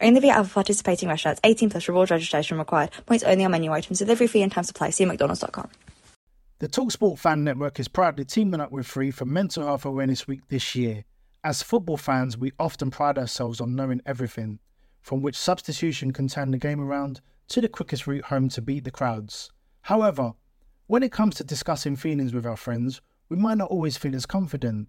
Only via other participating restaurants. 18 plus reward registration required. Points only on menu items. Delivery fee and time supply. See mcdonalds.com. The Talksport Fan Network is proudly teaming up with Free for Mental Health Awareness Week this year. As football fans, we often pride ourselves on knowing everything, from which substitution can turn the game around to the quickest route home to beat the crowds. However, when it comes to discussing feelings with our friends, we might not always feel as confident.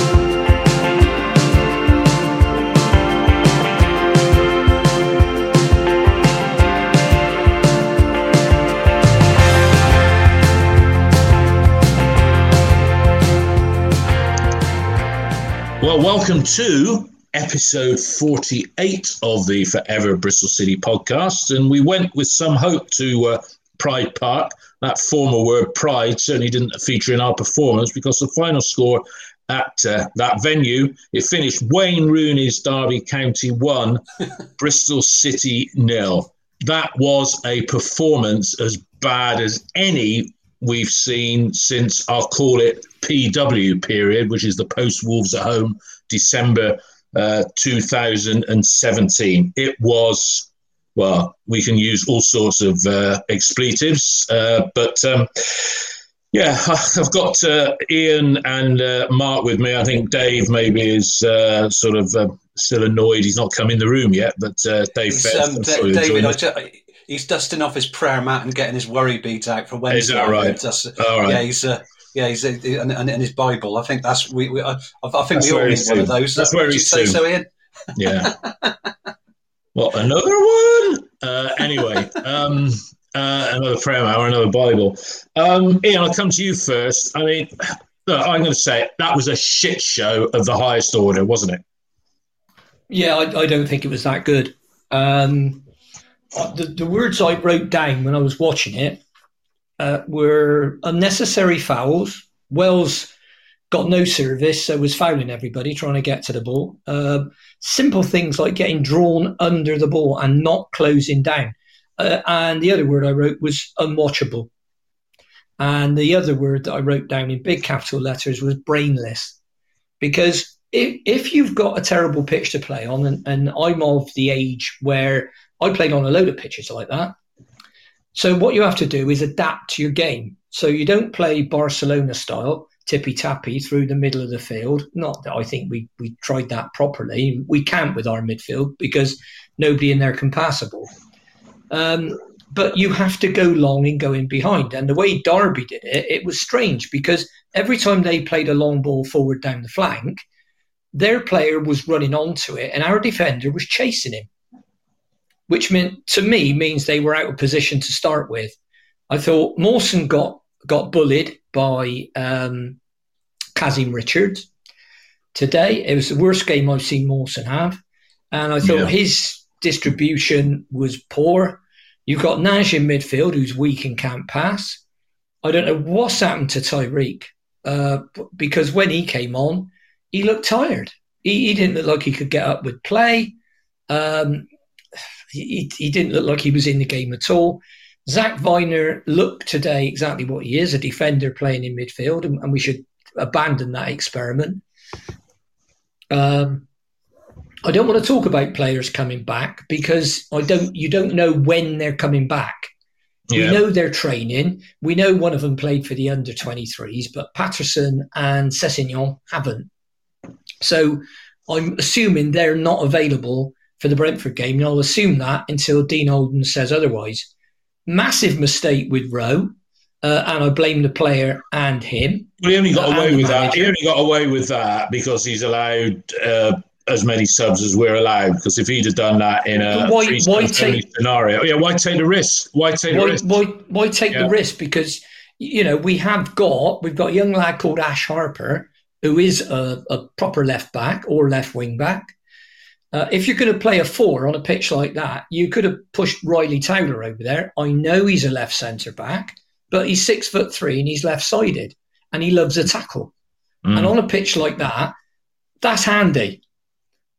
Well, welcome to episode 48 of the Forever Bristol City podcast. And we went with some hope to uh, Pride Park. That former word pride certainly didn't feature in our performance because the final score at uh, that venue, it finished Wayne Rooney's Derby County 1, Bristol City nil. That was a performance as bad as any we've seen since I'll call it PW period, which is the post Wolves at home December uh, 2017. It was, well, we can use all sorts of uh, expletives, uh, but. Um, yeah, I've got uh, Ian and uh, Mark with me. I think Dave maybe is uh, sort of still annoyed he's not come in the room yet, but Dave. Um, David, I he's dusting off his prayer mat and getting his worry beads out for Wednesday. Is that right? All right. Yeah, he's. Uh, yeah, he's uh, and, and, and, his Bible. I think that's we. we I, I, think that's we all need one of those. That's where he's say so, Ian. Yeah. well, another one. Uh, anyway, um, uh, another prayer mat or another Bible. Um, Ian, I'll come to you first. I mean, look, I'm going to say it, that was a shit show of the highest order, wasn't it? Yeah, I, I don't think it was that good. Um, the, the words I wrote down when I was watching it uh, were unnecessary fouls. Wells got no service, so was fouling everybody trying to get to the ball. Uh, simple things like getting drawn under the ball and not closing down. Uh, and the other word I wrote was unwatchable. And the other word that I wrote down in big capital letters was brainless. Because if, if you've got a terrible pitch to play on, and, and I'm of the age where I played on a load of pitches like that. So what you have to do is adapt your game. So you don't play Barcelona style, tippy tappy through the middle of the field. Not that I think we we tried that properly. We can't with our midfield because nobody in there can pass a ball. Um, but you have to go long and go in behind. And the way Derby did it, it was strange because every time they played a long ball forward down the flank, their player was running onto it and our defender was chasing him which meant to me means they were out of position to start with. I thought Mawson got got bullied by um, Kazim Richards today. It was the worst game I've seen Mawson have, and I thought yeah. his distribution was poor. You've got Nash in midfield who's weak and can't pass. I don't know what's happened to Tyreeq uh, because when he came on, he looked tired. He, he, didn't look like he could get up with play. Um, he, he didn't look like he was in the game at all. Zak Vyner looked today exactly what he is a defender playing in midfield, and, and we should abandon that experiment. Um, I don't want to talk about players coming back because I don't. You don't know when they're coming back. Yeah. We know they're training. We know one of them played for the under 23s, but Patterson and Sessegnon haven't. So I'm assuming they're not available for the Brentford game, and I'll assume that until Dean Holden says otherwise. Massive mistake with Rowe. uh, and I blame the player and him. Well, he only got away with that. He only got away with that because he's allowed uh, as many subs as we're allowed. Because if he'd have done that in a why, why take, scenario, yeah, why take the risk? Why take why, the risk? Why, why take yeah. the risk? Because you know we have got we've got a young lad called Ash Harper who is a, a proper left back or left wing back. Uh, if you're going to play a four on a pitch like that, you could have pushed Ryley Towler over there. I know he's a left centre back, but he's six foot three and he's left sided and he loves a tackle. Mm. And on a pitch like that, that's handy.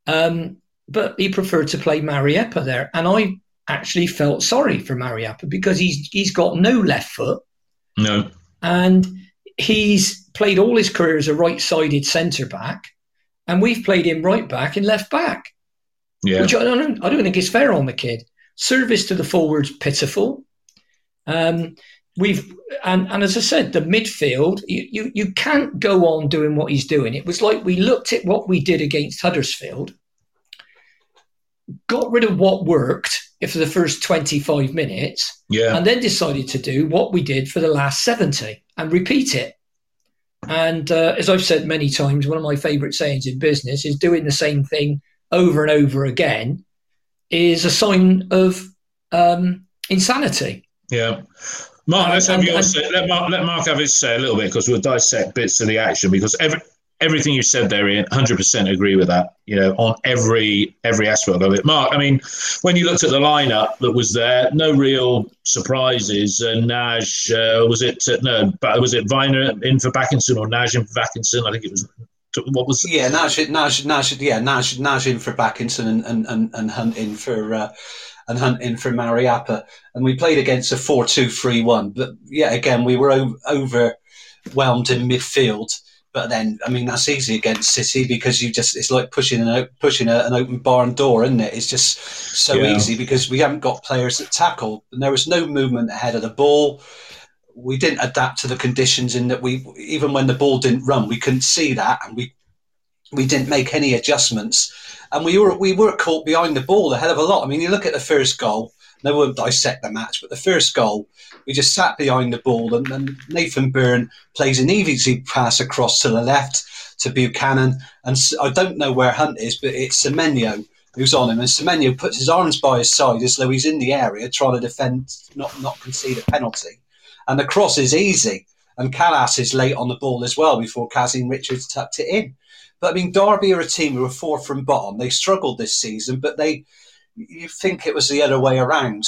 Um, but he preferred to play Mariappa there. And I actually felt sorry for Mariappa because he's he's got no left foot. No. And he's played all his career as a right sided centre back. And we've played him right back and left back. Yeah. Which I don't I don't think is fair on the kid. Service to the forwards pitiful. Um, we've and, and as I said, the midfield, you, you you can't go on doing what he's doing. It was like we looked at what we did against Huddersfield, got rid of what worked for the first 25 minutes, yeah. and then decided to do what we did for the last 70 and repeat it. And uh, as I've said many times, one of my favourite sayings in business is doing the same thing over and over again is a sign of um, insanity. Yeah. Mark, let's have your say. Let Mark, let Mark have his say a little bit because we'll dissect bits of the action because every, everything you said there, Ian, 100% agree with that, you know, on every every aspect of it. Mark, I mean, when you looked at the lineup that was there, no real surprises. Uh, Nagy, uh, was it, uh, no, was it Vyner in for Bakinson or Nagy in for Bakinson? I think it was what was yeah Nagy Nagy Nagy yeah Nagy Nagy in for Bakinson and and and, and Hunt in for uh, and hunting for Mariappa. And we played against a 4 2 3 1. But yeah, again, we were o- overwhelmed in midfield. But then, I mean, that's easy against City because you just, it's like pushing an, pushing a, an open barn door, isn't it? It's just so yeah. easy because we haven't got players that tackle. And there was no movement ahead of the ball. We didn't adapt to the conditions in that we, even when the ball didn't run, we couldn't see that. And we, we didn't make any adjustments and we were we were caught behind the ball a hell of a lot. I mean, you look at the first goal. No one dissect the match, but the first goal, we just sat behind the ball, and, and Nathan Byrne plays an easy pass across to the left to Buchanan, and I don't know where Hunt is, but it's Semenyo who's on him, and Semenyo puts his arms by his side as though he's in the area trying to defend, not not concede a penalty, and the cross is easy, and Kalas is late on the ball as well before Kazim Richards tucked it in. But I mean, Derby are a team who are fourth from bottom. They struggled this season, but they you think it was the other way around.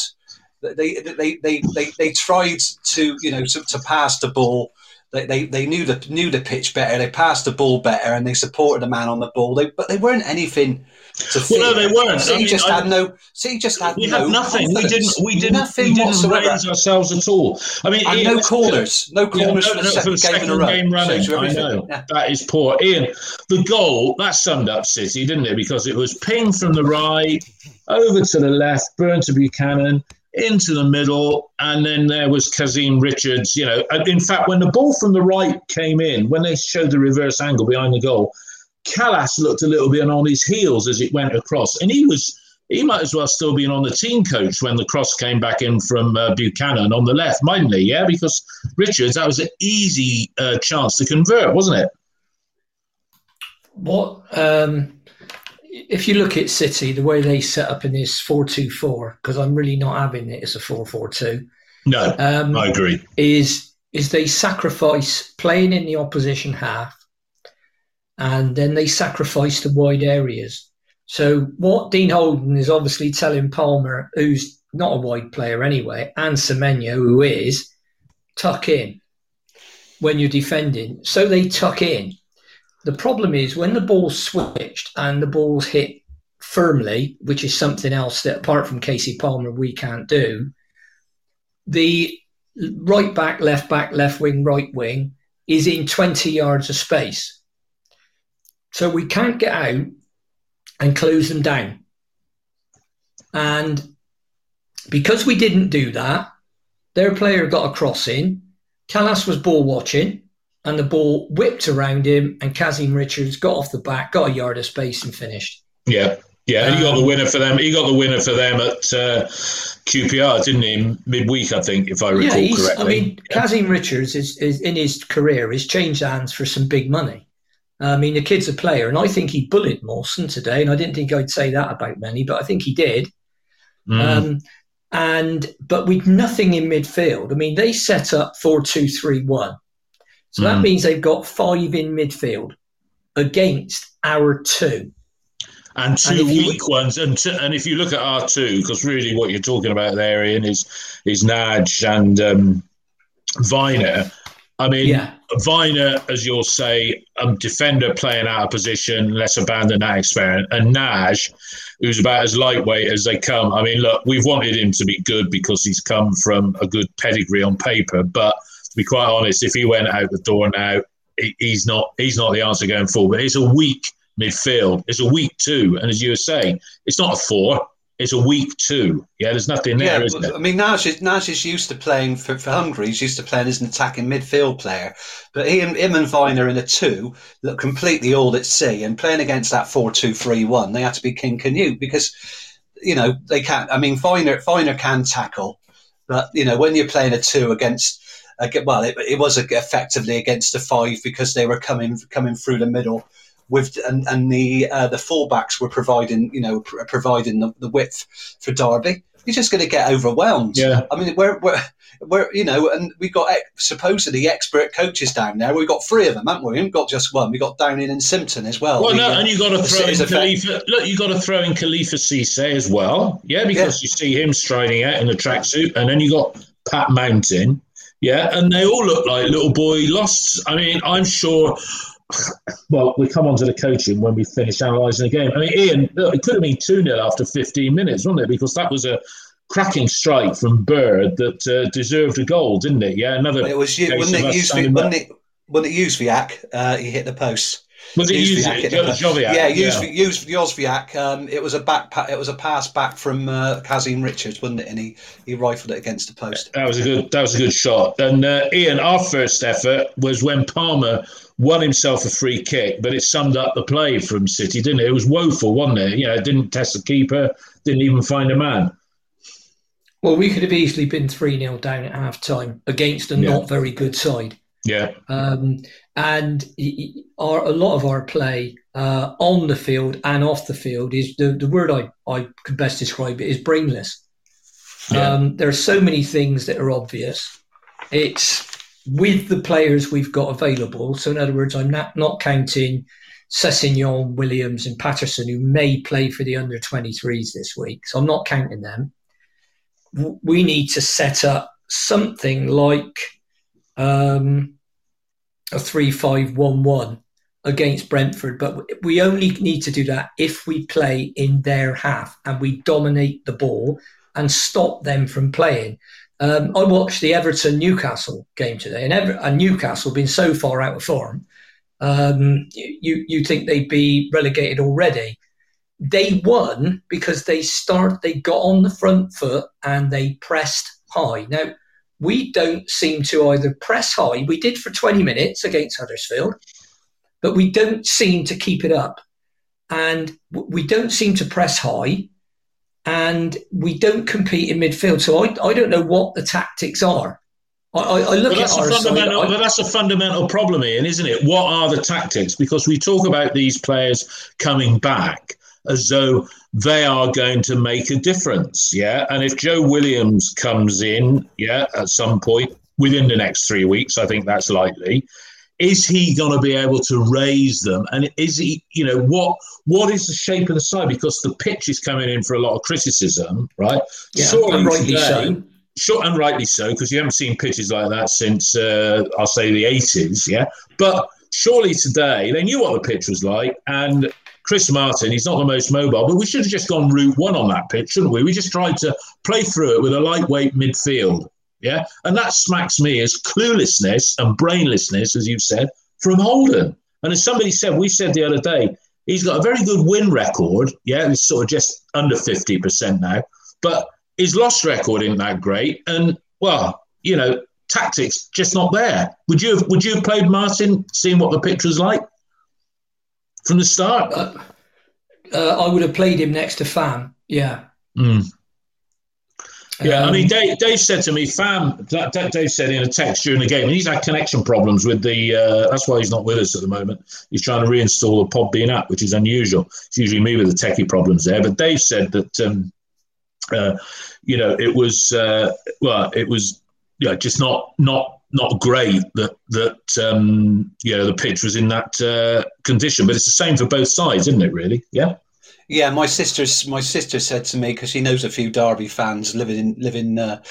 They they they they, they tried to you know to, to pass the ball. They, they, they knew the knew the pitch better. They passed the ball better, and they supported the man on the ball. They, but they weren't anything well, no, they weren't. City I mean, just I, had no. City just had we no. had nothing. Confidence. We didn't. We didn't. Nothing we didn't whatsoever. raise ourselves at all. I mean, and Ian, no corners. No corners yeah, no, for, the no, second, for the second game, game running. I know yeah. that is poor. Ian, the goal that summed up City, didn't it? Because it was ping from the right over to the left, Byrne to Buchanan into the middle, and then there was Kazim Richards. You know, in fact, when the ball from the right came in, when they showed the reverse angle behind the goal, Kalas looked a little bit on his heels as it went across, and he was he might as well still be on the team coach when the cross came back in from uh, Buchanan on the left, mightn't? Yeah, because Richards, that was an easy uh, chance to convert, wasn't it? What um, if you look at City, the way they set up in this four-two-four? Because I'm really not having it as a four-four-two. No, um, I agree. Is is they sacrifice playing in the opposition half and then they sacrifice the wide areas. So what Dean Holden is obviously telling Palmer, who's not a wide player anyway, and Semenyo, who is, tuck in when you're defending. So they tuck in. The problem is when the ball's switched and the ball's hit firmly, which is something else that apart from Casey Palmer we can't do, the right back, left back, left wing, right wing is in 20 yards of space. So we can't get out and close them down. And because we didn't do that, their player got a cross in. Kalas was ball watching, and the ball whipped around him, and Kazim Richards got off the back, got a yard of space, and finished. Yeah, Yeah, he got the winner for them. He got the winner for them at uh, QPR, didn't he? Midweek, I think, if I recall yeah, correctly. I mean, Yeah. Kazim Richards is, is in his career has changed hands for some big money. I mean, the kid's a player, and I think he bullied Mawson today. And I didn't think I'd say that about many, but I think he did. Mm. Um, and but with nothing in midfield, I mean, they set up four two three one, so that Mm. means they've got five in midfield against our two. and two and if you- weak ones. And t- and if you look at our two, because really what you're talking about there, Ian, is is Nagy and um, Vyner. I mean, Yeah, Vyner, as you'll say, a defender playing out of position, let's abandon that experiment. And Nagy, who's about as lightweight as they come. I mean, look, we've wanted him to be good because he's come from a good pedigree on paper. But to be quite honest, if he went out the door now, he's not he's not the answer going forward. It's a weak midfield. It's a weak two. And as you were saying, it's not a four. It's a weak two. Yeah, there's nothing there, Yeah, is there? I mean, Nash is, Nash is used to playing for, for Hungary. He's used to playing as an attacking midfield player. But he and, him and Vyner in a two look completely all at sea. And playing against that 4 2 3 1, they had to be King Canute because, you know, they can't. I mean, Vyner, Vyner can tackle. But, you know, when you're playing a two against, ag- well, it, it was effectively against a five because they were coming coming through the middle with and, and the uh, the fullbacks were providing you know pr- providing the, the width for Derby. You're just going to get overwhelmed. Yeah. I mean, we're, we're, we're you know, and we got ex- supposedly expert coaches down there. We've got three of them, haven't we? We haven't got just one. We got Downing and Simpson as well. Well, The, no, uh, and you got to throw in Khalifa. Look, you got to throw in Khalifa Cisse as well. Yeah, because you see him striding out in the tracksuit, and then you got Pat Mountain. Yeah, and they all look like little boy lost. I mean, I'm sure. Well, we come on to the coaching when we finish analysing the game. I mean, Ian, look, it could have been 2 0 after 15 minutes, wasn't it? Because that was a cracking strike from Bird that uh, deserved a goal, didn't it? Yeah, another. It was wasn't it? us Used standing wasn't it? Wasn't it Jóźwiak? Uh, he hit the post. Was it used? Jóźwiak hit the post. Yeah, used used Um, it was a back. Pa- it was a pass back from uh, Kazim Richards, wasn't it? And he, he rifled it against the post. That was a good. That was a good shot. And uh, Ian, our first effort was when Palmer won himself a free kick, but it summed up the play from City, didn't it? It was woeful, wasn't it? You know, it didn't test the keeper, didn't even find a man. well, we could have easily been three 0 down at half time against a Yeah. not very good side. Yeah, Um, and our, a lot of our play uh, on the field and off the field is the, the word I, I could best describe it is brainless. Yeah. Um, there are so many things that are obvious. It's with the players we've got available. So, in other words, I'm not, not counting Sessegnon, Williams, and Patterson, who may play for the under 23s this week. So, I'm not counting them. We need to set up something like um, a three-five-one-one against Brentford, but we only need to do that if we play in their half and we dominate the ball and stop them from playing. Um, I watched the Everton Newcastle game today, and, Ever- and Newcastle been so far out of form. Um, you you think they'd be relegated already? They won because they start they got on the front foot and they pressed high. Now we don't seem to either press high. We did for 20 minutes against Huddersfield, but we don't seem to keep it up. And we don't seem to press high and we don't compete in midfield. So I, I don't know what the tactics are. I, I, look but at a our side. I- but that's a fundamental problem, Ian, isn't it? What are the tactics? Because we talk about these players coming back as though they are going to make a difference, yeah. And if Joe Williams comes in, yeah, at some point within the next three weeks, I think that's likely. Is he going to be able to raise them? And is he, you know, what what is the shape of the side? Because the pitch is coming in for a lot of criticism, right? yeah, Surely and rightly today- so. Sure, and rightly so, because you haven't seen pitches like that since uh, I'll say the eighties. Yeah, but surely today they knew what the pitch was like, and Chris Martin, he's not the most mobile, but we should have just gone route one on that pitch, shouldn't we? We just tried to play through it with a lightweight midfield. Yeah, and that smacks me as cluelessness and brainlessness, as you've said, from Holden. And as somebody said, we said the other day, he's got a very good win record. Yeah, he's sort of just under fifty percent now, but his loss record isn't that great, and well, you know, tactics just not there. Would you have, would you have played Martin, seeing what the pitch was like from the start? Uh, uh, I would have played him next to Fam. Yeah. Mm. Yeah, I Um, mean, Dave, Dave said to me, "Fam," Dave said in a text during the game, and he's had connection problems with the. Uh, that's why he's not with us at the moment. He's trying to reinstall the Podbean app, which is unusual. It's usually me with the techie problems there. But Dave said that, um, uh, you know, it was uh, well, it was yeah, just not not not great that that um, you know the pitch was in that uh, condition. But it's the same for both sides, isn't it? Really? Yeah. Yeah, my sister's my sister said to me because she knows a few Derby fans living in living uh,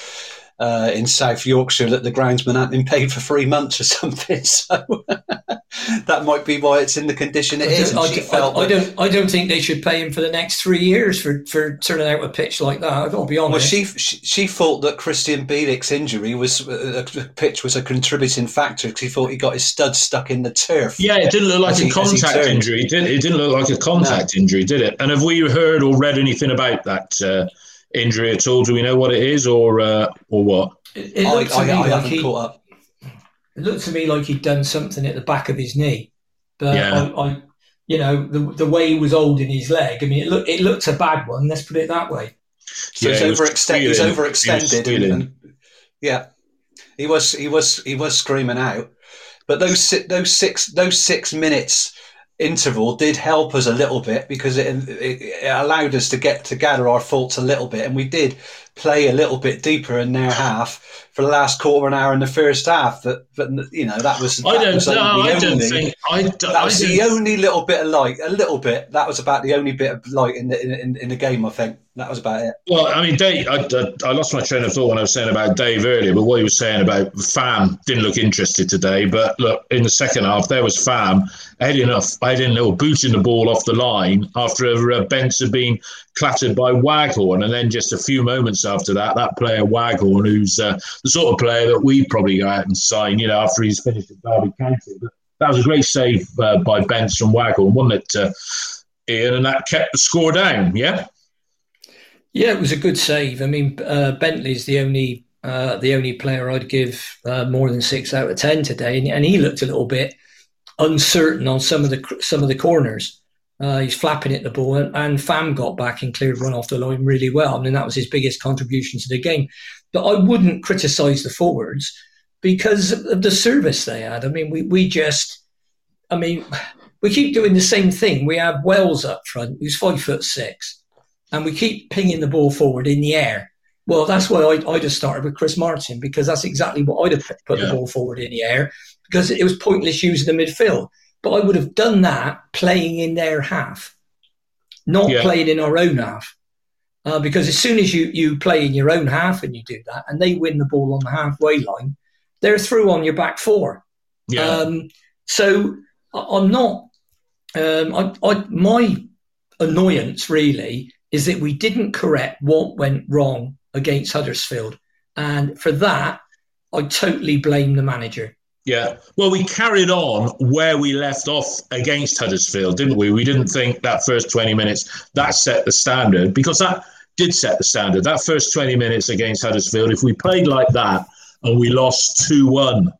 uh, in South Yorkshire that the groundsman hadn't been paid for three months or something. So that might be why it's in the condition it I is. don't, And I, don't- felt I, I don't. I don't think they should pay him for the next three years for, for turning out a pitch like that. I've got to be Well, honest. she, she she thought that Krystian Bielik's injury was uh, the pitch was a contributing factor because he thought he got his stud stuck in the turf. Yeah, it didn't look like a he- contact turned. injury, did it? It didn't look like a contact injury, did it? And have we heard or read anything about that uh, injury at all? Do we know what it is, or uh, or what? it, it I, looked to I, me I like he. caught up. It looked to me like he'd done something at the back of his knee, but Yeah. I, I, you know, the the way he was holding his leg. I mean, it looked it looked a bad one. Let's put it that way. So Yeah, he was he's overextended. He's squealing. He was overextended. and, squealing. and- yeah, he was. He was. He was screaming out. But those si- those six those six minutes interval did help us a little bit because it, it, it allowed us to get to gather our thoughts a little bit, and we did play a little bit deeper in their half for the last quarter of an hour in the first half. But but you know that was. I that don't was know. only I don't think. I don't, That I was don't- the only little bit of light, a little bit. That was about the only bit of light in the in, in the game. I think that was about it. Well, I mean, Dave, I, I, I lost my train of thought when I was saying about Dave earlier, but what he was saying about Fam didn't look interested today. But look, in the second half, there was Fam heading off, heading or booting the ball off the line after uh, Bents had been clattered by Waghorn. And then just a few moments after that, that player Waghorn, who's uh, the sort of player that we'd probably go out and sign, you know, after he's finished at Derby County. But that was a great save uh, by Bents from Waghorn, wasn't it, uh, Ian? And that kept the score down, yeah? Yeah, it was a good save. I mean, uh, Bentley's the only uh, the only player I'd give uh, more than six out of ten today, and, and he looked a little bit uncertain on some of the some of the corners. Uh, he's flapping at the ball, and, and Fam got back and cleared one off the line really well. I mean, that was his biggest contribution to the game. But I wouldn't criticise the forwards because of the service they had. I mean, we we just, I mean, we keep doing the same thing. We have Wells up front, who's five foot six and we keep pinging the ball forward in the air. Well, that's why I, I just started with Chris Martin because that's exactly what I'd have put- put Yeah. the ball forward in the air because it was pointless using the midfield. But I would have done that playing in their half, not Yeah. playing in our own half. Uh, because as soon as you, you play in your own half and you do that, and they win the ball on the halfway line, they're through on your back four. Yeah. Um, so I'm not. Um, I, I, my annoyance really is that we didn't correct what went wrong against Huddersfield, and for that, I totally blame the manager. Yeah. Well, we carried on where we left off against Huddersfield, didn't we? We didn't think that first 20 minutes that set the standard because that did set the standard. That first 20 minutes against Huddersfield, if we played like that and we lost 2 1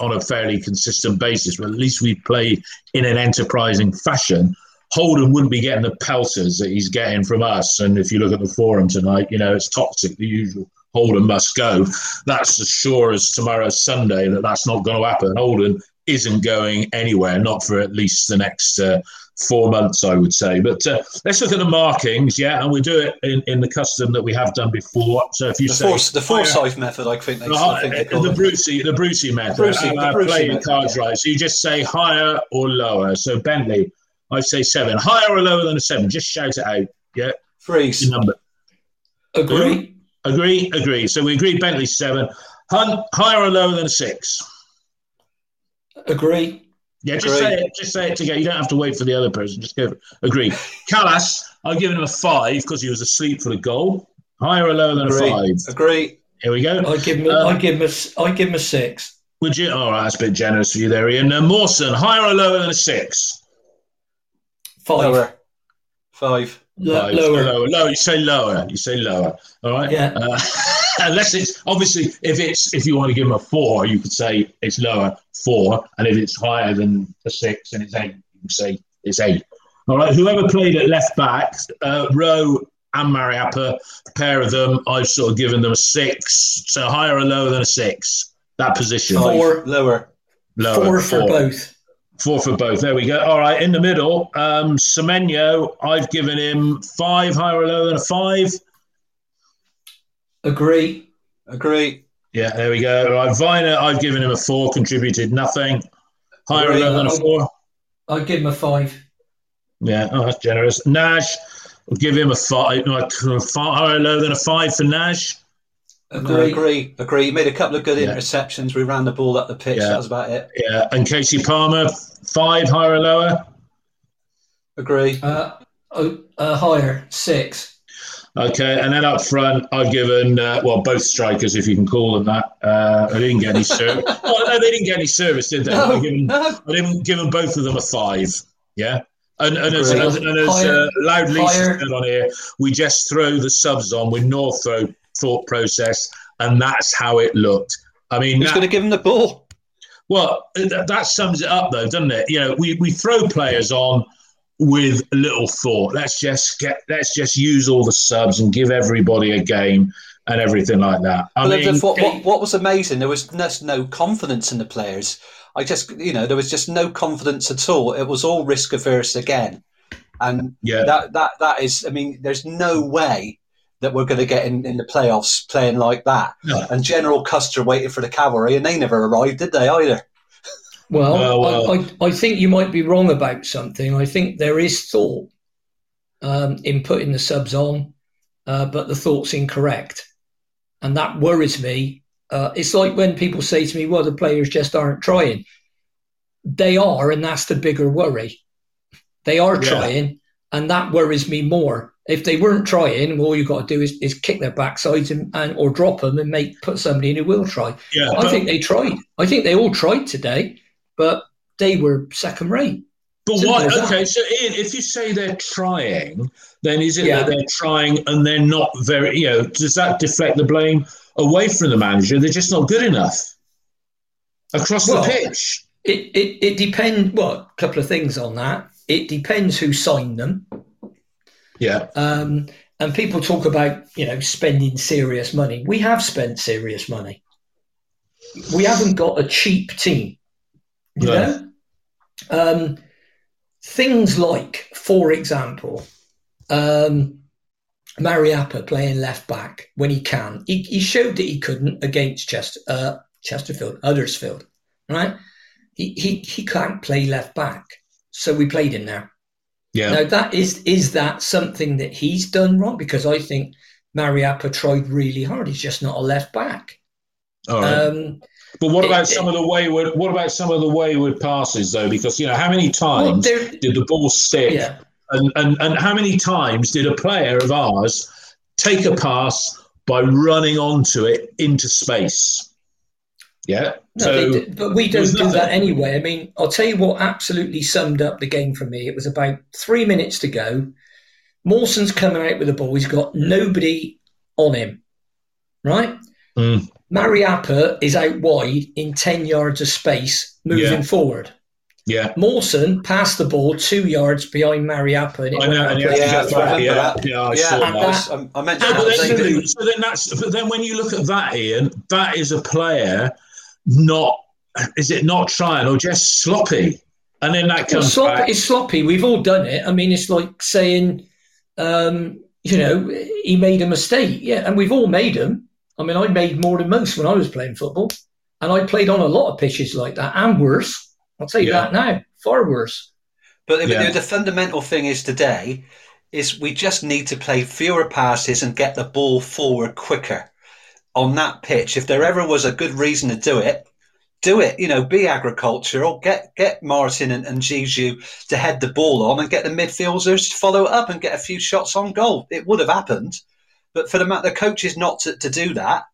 on a fairly consistent basis, well, at least we played in an enterprising fashion. Holden wouldn't be getting the pelters that he's getting from us. And if you look at the forum tonight, you know, it's toxic, the usual. Holden must go. That's as sure as tomorrow's Sunday that that's not going to happen. Holden isn't going anywhere, not for at least the next uh, four months, I would say. But uh, let's look at the markings, yeah, and we do it in, in the custom that we have done before. So if you The, say force, the Forsyth method, I think they, I think they the. Brucey, the Brucey method. Brucey- Uh, the Brucey method, cards yeah. right. So you just say higher or lower. So Bentley, I say seven. Higher or lower than a seven? Just shout it out. Yeah, Freeze. number. Agree? Agree, agree. Agree. So we agreed Bentley seven. Hunt, higher or lower than six? Agree? Yeah, just Agree. say it. Just say it together. You don't have to wait for the other person. Just go. Agree. Kalas, I've given him a five because he was asleep for the goal. Higher or lower than Agree. a five? Agree. Here we go. I give him. A, Um, I give him. A, s- I give him a six. Would you? All right, that's a bit generous for you there, Ian. Uh, Mawson, higher or lower than a six? Five. Lower. Five. Lo- lower. lower. Lower. You say lower. You say lower. All right. Yeah. Uh, unless it's obviously if it's if you want to give him a four, you could say it's lower four, and if it's higher than a six and it's eight, you can say it's eight. All right, whoever played at left back, uh, Rowe and Mariappa, a pair of them, I've sort of given them a six, so higher or lower than a six. That position, Four. lower. lower, Four for both. Four for both. There we go. All right, in the middle, um, Semenyo, I've given him five, higher or lower than a five. Agree. Agree. Yeah, there we go. All right, Vyner, I've given him a four, contributed nothing. Higher or lower than a four. I'd give him a five. Yeah, oh, that's generous. Nash, I'll give him a five, like far higher or lower than a five for Nash. No, Agree. agree. Agree. He made a couple of good Yeah. interceptions. We ran the ball up the pitch. Yeah. That was about it. Yeah, and Casey Palmer, five, higher or lower. Agree. Uh, oh, uh, higher, six. Okay, and then up front, I've given uh, well both strikers, if you can call them that. Uh, I didn't get any service. well, no, they didn't get any service, did they? No, I given, no. I didn't give them both of them a five. Yeah, and and as, Agreed. and, and as Higher- uh, Loud Lisa said on here, we just throw the subs on with no throw thought process, and that's how it looked. I mean, Who's going to give him the ball? well, th- that sums it up, though, doesn't it? You know, we, we throw players on with little thought. Let's just get, let's just use all the subs and give everybody a game and everything like that. I Well, mean, what, what, what was amazing, there was just no confidence in the players. I just, you know, there was just no confidence at all. It was all risk averse again, and yeah, that that that is. I mean, there's no way that we're going to get in, in the playoffs playing like that. No. And General Custer waited for the cavalry, and they never arrived, did they either? Well, Well, well. I, I, I think you might be wrong about something. I think there is thought um, in putting the subs on, uh, but the thought's incorrect. And that worries me. Uh, it's like when people say to me, well, the players just aren't trying. They are, and that's the bigger worry. They are Yeah. trying, and that worries me more. If they weren't trying, all you've got to do is, is kick their backsides and, and or drop them and make put somebody in who will try. yeah. I think they tried. I think they all tried today, but they were second rate. but simple what? as that. Okay, so Ian, if you say they're trying, then is it Yeah. that they're trying and they're not very? You know, does that deflect the blame away from the manager? They're just not good enough across Well, the pitch. It it it depends. Well, a couple of things on that. It depends who signed them. Yeah, Um, and people talk about you know spending serious money. We have spent serious money. We haven't got a cheap team. You No. know, um, things like, for example, um, Mariappa playing left back when he can. He, he showed that he couldn't against Chester, uh, Chesterfield, Huddersfield, right? He, he he can't play left back, so we played him there. yeah. Now that is is that something that he's done wrong? Because I think Mariappa tried really hard. He's just not a left back. All right. Um, But what about it- some of the wayward? What about some of the wayward passes though? Because you know how many times there- did the ball stick, yeah, and, and and how many times did a player of ours take a pass by running onto it into space? Yeah. no, so they did- but we don't do nothing. that anyway. I mean, I'll tell you what absolutely summed up the game for me. It was about three minutes to go. Mawson's coming out with the ball. He's got nobody on him, right? Mm. Mariappa is out wide in ten yards of space, moving Yeah. forward. yeah. Mawson passed the ball two yards behind Mariappa, and it I went know, out and of you have play. to Yeah, back. Yeah, that. yeah, I yeah, saw and that. I, I, I meant to No, but, then, so then that's but then when you look at that, Ian, that is a player not is it not trying or just sloppy, and then that Well, comes slop- back. it's sloppy. We've all done it. I mean, it's like saying, um, you know, he made a mistake. Yeah, and we've all made them. I mean, I made more than most when I was playing football, and I played on a lot of pitches like that, and worse. I'll tell you Yeah. that now, far worse. But the, Yeah. the fundamental thing is today is we just need to play fewer passes and get the ball forward quicker on that pitch. If there ever was a good reason to do it, do it. You know, be agricultural. Get get Martin and, and Zizou to head the ball on and get the midfielders to follow it up and get a few shots on goal. It would have happened, but for the the coaches not to, to do that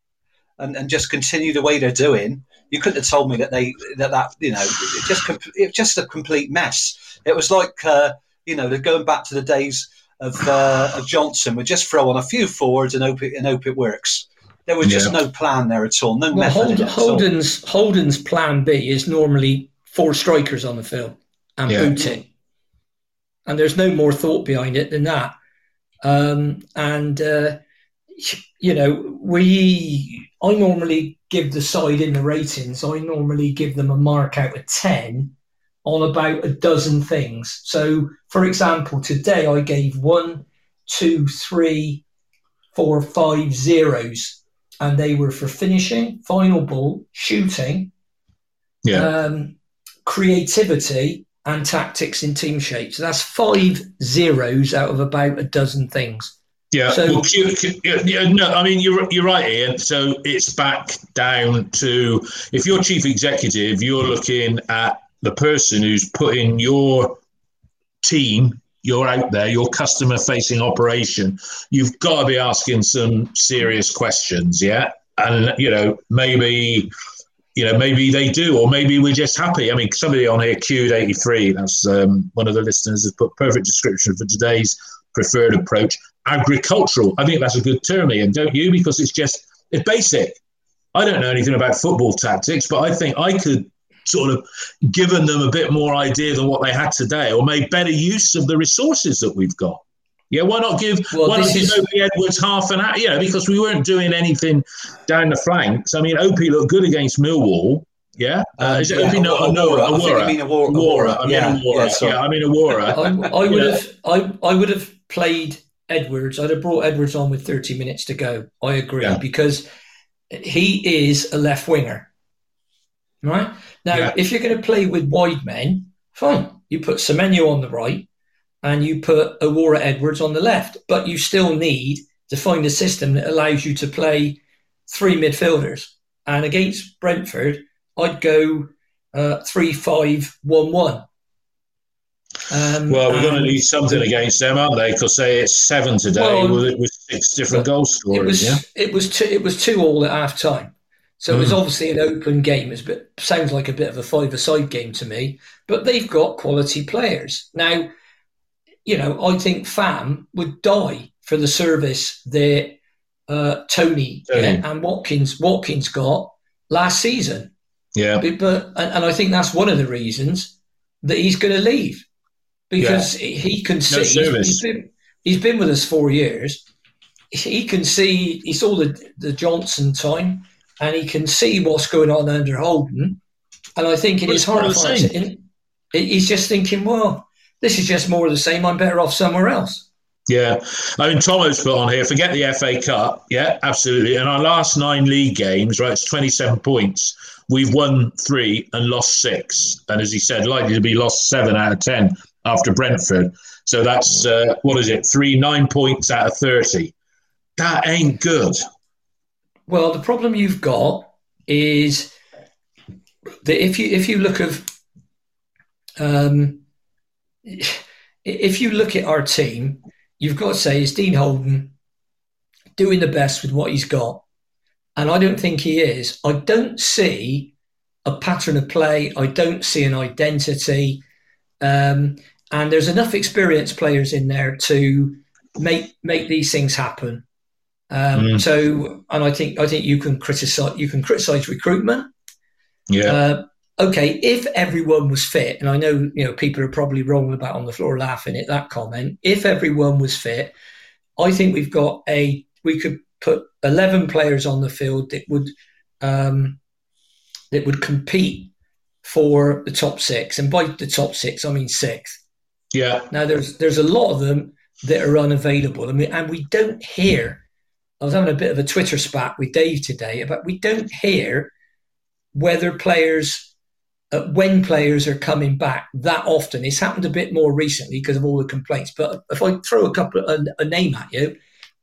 and, and just continue the way they're doing, you couldn't have told me that they that that you know it just it just a complete mess. It was like uh, you know they're going back to the days of, uh, of Johnson. We just throw on a few forwards and hope it, and hope it works. There was just Yeah. no plan there at all, no Well, method. in Holden, at all. Holden's Holden's plan B is normally four strikers on the field and Yeah. booting. and there's no more thought behind it than that. Um, and uh, you know, we I normally give the side in the ratings. I normally give them a mark out of ten on about a dozen things. So, for example, today I gave one, two, three, four, five zeros, and they were for finishing, final ball, shooting, Yeah. um, creativity, and tactics in team shape. So that's five zeros out of about a dozen things. Yeah, So- well, Q, Q, yeah, yeah, no, I mean you're you're right, Ian. So it's back down to if you're chief executive, you're looking at the person who's putting your team, you're out there, your customer facing operation. You've got to be asking some serious questions, yeah, and you know maybe. You know, maybe they do, or maybe we're just happy. I mean, somebody on here, Q83, that's um, one of the listeners, has put perfect description for today's preferred approach agricultural. I think that's a good term, Ian, don't you? Because it's just it's basic. I don't know anything about football tactics, but I think I could sort of given them a bit more idea than what they had today, or made better use of the resources that we've got. Yeah, why not give Well, why not give is- Opi Edwards half an hour? You know, because we weren't doing anything down the flanks. I mean, Opie looked good against Millwall. Yeah, uh, is it Yeah, Opie? No, no, I think mean Aurora. Aurora. I mean Yeah, Aurora. yeah, sorry. Yeah, I mean Aurora. I, I would have I, I would have played Edwards. I'd have brought Edwards on with 30 minutes to go. I agree Yeah. because he is a left winger. Right? Now, Yeah. if you're going to play with wide men, fine. You put Semenyo on the right and you put Aurora Edwards on the left, but you still need to find a system that allows you to play three midfielders. And against Brentford, I'd go uh, three five one one. Um, Well, we're going to need something against them, aren't they? Because they it's seven today Well, with, with six different goal It scorers. was Yeah, it was two, it was two all at half time. So it was Mm. obviously an open game. It's bit, sounds like a bit of a five-a-side game to me, but they've got quality players now. You know, I think Fam would die for the service that uh, Toney, Toney. yeah, and Watkins Watkins got last season. yeah, But, but and, and I think that's one of the reasons that he's going to leave because he can see service. he's been, he's been with us four years. He can see he saw the the Johnson time, and he can see what's going on under Holden. And I think in his it's more heart, of the of hearts, same. in- he's just thinking, well, this is just more of the same. I'm better off somewhere else. yeah. I mean, Tomo's put on here. Forget the FA Cup. Yeah, absolutely. And our last nine league games, right? It's twenty-seven points. We've won three and lost six, and as he said, likely to be lost seven out of ten after Brentford. So that's uh, what is it? Three nine points out of thirty. That ain't good. Well, the problem you've got is that if you if you look of um, if you look at our team, you've got to say is Dean Holden doing the best with what he's got, and I don't think he is. I don't see a pattern of play. I don't see an identity, um, and there's enough experienced players in there to make make these things happen. Um, Mm. So, and I think I think you can criticize you can criticize recruitment. Yeah, Uh, okay, if everyone was fit, and I know you know people are probably wrong about on the floor laughing at that comment. If everyone was fit, I think we've got a we could put eleven players on the field that would um, that would compete for the top six, and by the top six I mean sixth. yeah. Now there's there's a lot of them that are unavailable. I mean, and we don't hear. I was having a bit of a Twitter spat with Dave today about we don't hear whether players, uh, when players are coming back that often. It's happened a bit more recently because of all the complaints. But if I throw a couple a, a name at you,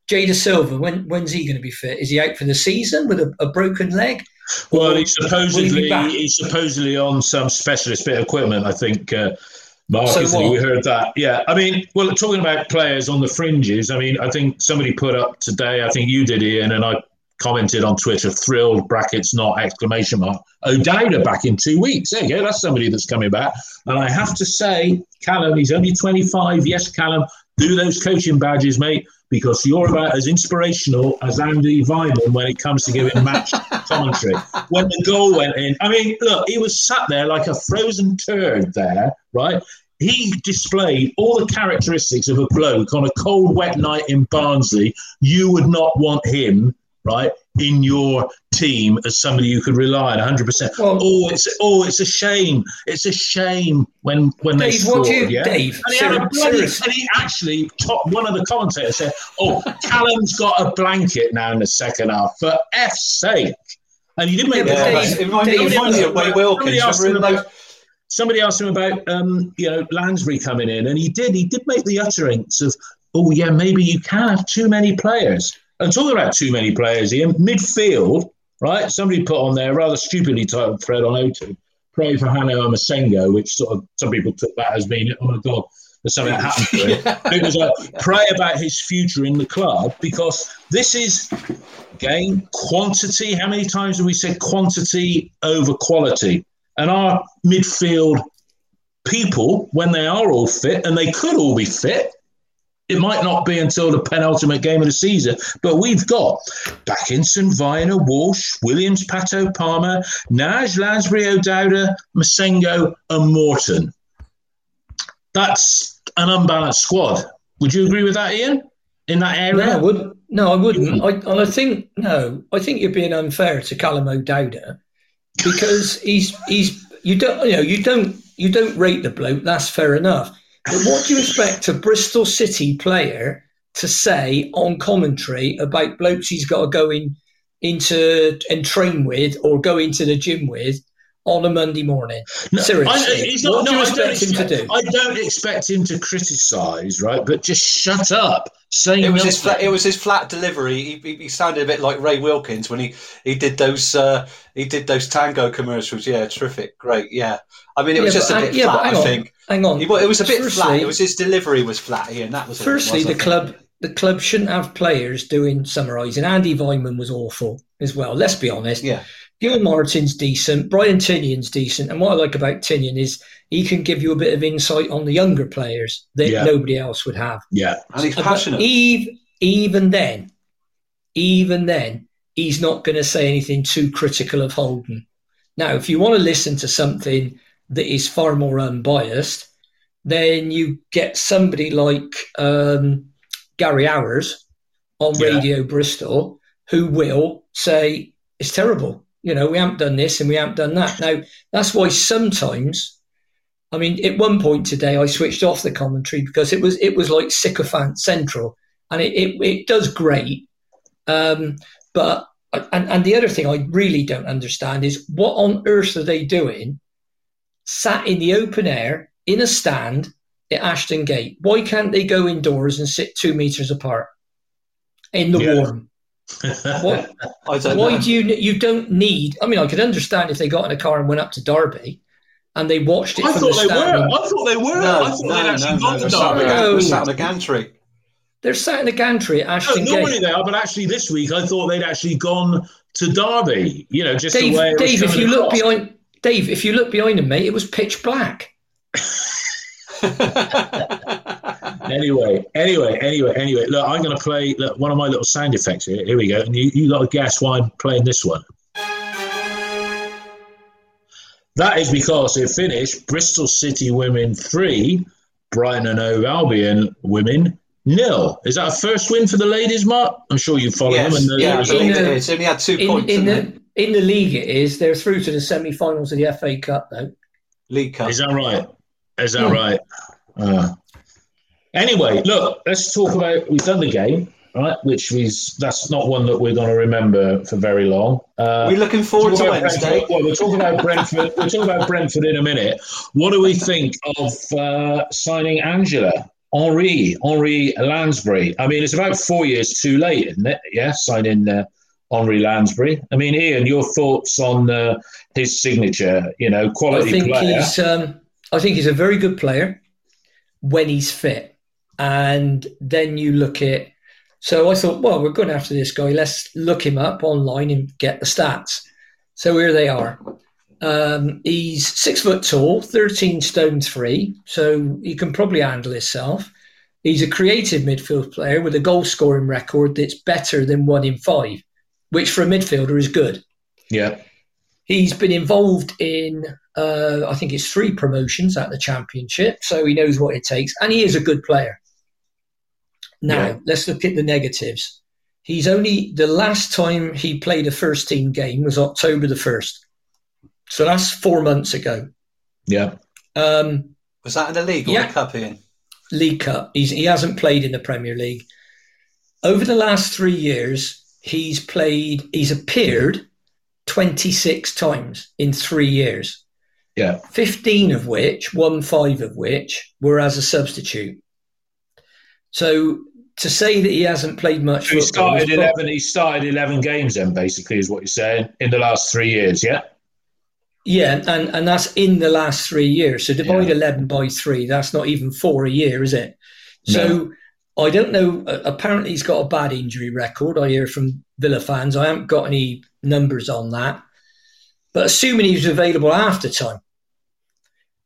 Jay Dasilva, when when's he going to be fit? Is he out for the season with a, a broken leg? Well, he's will he supposedly he's supposedly on some specialist bit of equipment. I think, uh, Mark, So isn't he? what? we heard that. Yeah, I mean, well, talking about players on the fringes. I mean, I think somebody put up today. I think you did, Ian, and I commented on Twitter. Thrilled brackets not exclamation mark. O'Dowda back in two weeks. There you go. That's somebody that's coming back. And I have to say, Callum, he's only twenty five. Yes, Callum, do those coaching badges, mate. Because you're about as inspirational as Andy Vyman when it comes to giving match commentary. When the goal went in, I mean, look, he was sat there like a frozen turd there, right? he displayed all the characteristics of a bloke on a cold, wet night in Barnsley. You would not want him, right, in your team as somebody you could rely on 100. percent Oh, it's oh, it's a shame. It's a shame when when they Dave, what do you- yeah. Dave, and he, bloody, and he actually top one of the commentators said, "Oh, Callum's got a blanket now in the second half for f's sake." And he didn't make Yeah, the but Yeah. Dave- it reminds me- Dave- me of Wade Wilkins. Somebody asked him about, somebody asked him about um, you know Lansbury coming in, and he did. He did make the utterance of, "Oh yeah, maybe you can have too many players." And talking about too many players here, midfield, right? Somebody put on there rather stupidly titled thread on O2, "Pray for Han-Noah Massengo," which sort of some people took that as being, "Oh my God." There's something that happened to him. It was like pray about his future in the club because this is again quantity. How many times have we said quantity over quality? And our midfield people, when they are all fit, and they could all be fit, it might not be until the penultimate game of the season, but we've got Bakinson, Vyner, Walsh, Williams, Pato, Palmer, Nagy, Lansbury, O'Dowda, Massengo, and Morton. That's an unbalanced squad. Would you agree with that, Ian? In that area? No, I wouldn't. No, I wouldn't. I, and I think no. I think you're being unfair to Callum O'Dowda because he's he's you don't you know you don't you don't rate the bloke. That's fair enough. What do you expect a Bristol City player to say on commentary about blokes he's got to go in into and train with or go into the gym with on a Monday morning? Seriously, I, he's not, what do no, you I don't expect him to do? I don't expect him to criticise, right? But just shut up. Say It was his flat, it was his flat delivery. He, he, he sounded a bit like Ray Wilkins when he, he did those uh, he did those tango commercials. Yeah, terrific, great. Yeah, I mean it was just a bit hang- yeah, flat. I on, think Hang on. He- well, it was a bit flat. It was his delivery was flat, Ian. That was all it Firstly, was, the think. club the club shouldn't have players doing summarising. Andy Vyman was awful as well. Let's be honest. Yeah, Gil Martin's decent. Brian Tinnion's decent. And what I like about Tinian is he can give you a bit of insight on the younger players that Yeah. nobody else would have. yeah. and he's But passionate. Even, even then, even then, he's not going to say anything too critical of Holden. Now, if you want to listen to something that is far more unbiased, then you get somebody like um, Gary Hours on Yeah. Radio Bristol who will say, it's terrible. You know, we haven't done this and we haven't done that. Now, that's why sometimes, I mean, at one point today, I switched off the commentary because it was it was like sycophant central, and it it, it does great. Um, but and, and the other thing I really don't understand is what on earth are they doing, sat in the open air in a stand at Ashton Gate? Why can't they go indoors and sit two meters apart in the Yeah. warm? What, I don't why know. do you you don't need? I mean, I could understand if they got in a car and went up to Derby, and they watched it I from thought the they stand. were. I thought they were. No, I thought no, they'd actually no, gone to They're sat the Derby. No. they're sat in the gantry. They're sat in the gantry at No, Ashton normally Gate. they are, but actually this week I thought they'd actually gone to Derby. You know, just Dave, the way Dave, if you look across. behind, Dave, if you look behind him, mate, it was pitch black. Anyway, anyway, anyway, anyway. Look, I'm going to play look, one of my little sound effects here. Here we go, and you you got to guess why I'm playing this one. That is because it finished Bristol City women three, Brighton and Hove Albion women nil. Is that a first win for the ladies, Mark? I'm sure you follow yes, them. And yeah, I result. believe it In, uh. Only had two In, points in in the in the league, it is. They're through to the semi-finals of the FA Cup, though. League Cup. Is that right? Is that Hmm. right? Uh, anyway, look, let's talk about. We've done the game, right? Which is that's not one that we're going to remember for very long. Uh, We're looking forward to about Wednesday. Well, we're talking about Brentford. we're talking about Brentford in a minute. What do we think of uh, signing Angela Henri Henri Lansbury? I mean, it's about four years too late, isn't it? Yeah, signing uh, Henri Lansbury. I mean, Ian, your thoughts on uh, his signature? You know, quality I quality think player. he's um, I think he's a very good player when he's fit. And then you look at so I thought, well, we're going after this guy. Let's look him up online and get the stats. So here they are. Um, he's six foot tall, 13 stone three, so he can probably handle himself. He's a creative midfield player with a goal scoring record that's better than one in five, which for a midfielder is good. Yeah. He's been involved in uh, I think it's three promotions at the championship, so he knows what it takes, and he is a good player. Now Yeah. let's look at the negatives. He's only the last time he played a first team game was October the first, so that's four months ago. Yeah. Um, Was that in the league or Yeah. the cup, Ian? League Cup. He's, he hasn't played in the Premier League. Over the last three years, he's played, he's appeared 26 times in three years, Yeah. 15 of which, one five of which, were as a substitute. So to say that he hasn't played much he football started eleven. He started eleven games. Then basically is what you're saying in the last three years. Yeah. Yeah, and, and that's in the last three years. So divide Yeah. 11 by three, that's not even four a year, is it? So I don't know. uh, Apparently, he's got a bad injury record. I hear from Villa fans. I haven't got any numbers on that. But assuming he was available after time,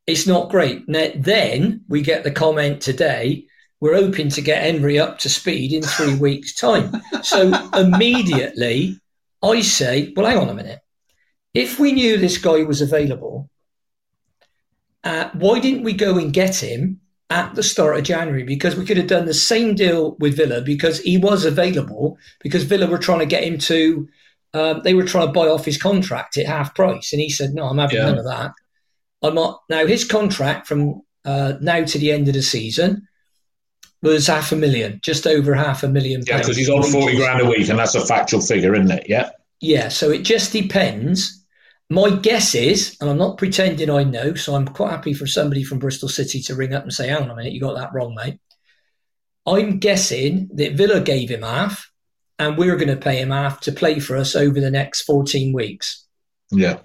it's not great. Now, then we get the comment today we're hoping to get Henri up to speed in three weeks' time. So immediately I say, well, hang on a minute. If we knew this guy was available, uh, why didn't we go and get him at the start of January? Because we could have done the same deal with Villa because he was available because Villa were trying to get him to, um, they were trying to buy off his contract at half price. And he said, no, I'm having Yeah. none of that. I'm not. Now, his contract from uh, now to the end of the season was half a million, just over half a million. Yeah, because he's on forty grand a week, and that's a factual figure, isn't it? Yeah. Yeah, so it just depends. My guess is, and I'm not pretending I know, so I'm quite happy for somebody from Bristol City to ring up and say, hang on a minute, you got that wrong, mate. I'm guessing that Villa gave him half, and we're going to pay him half to play for us over the next 14 weeks. Yeah.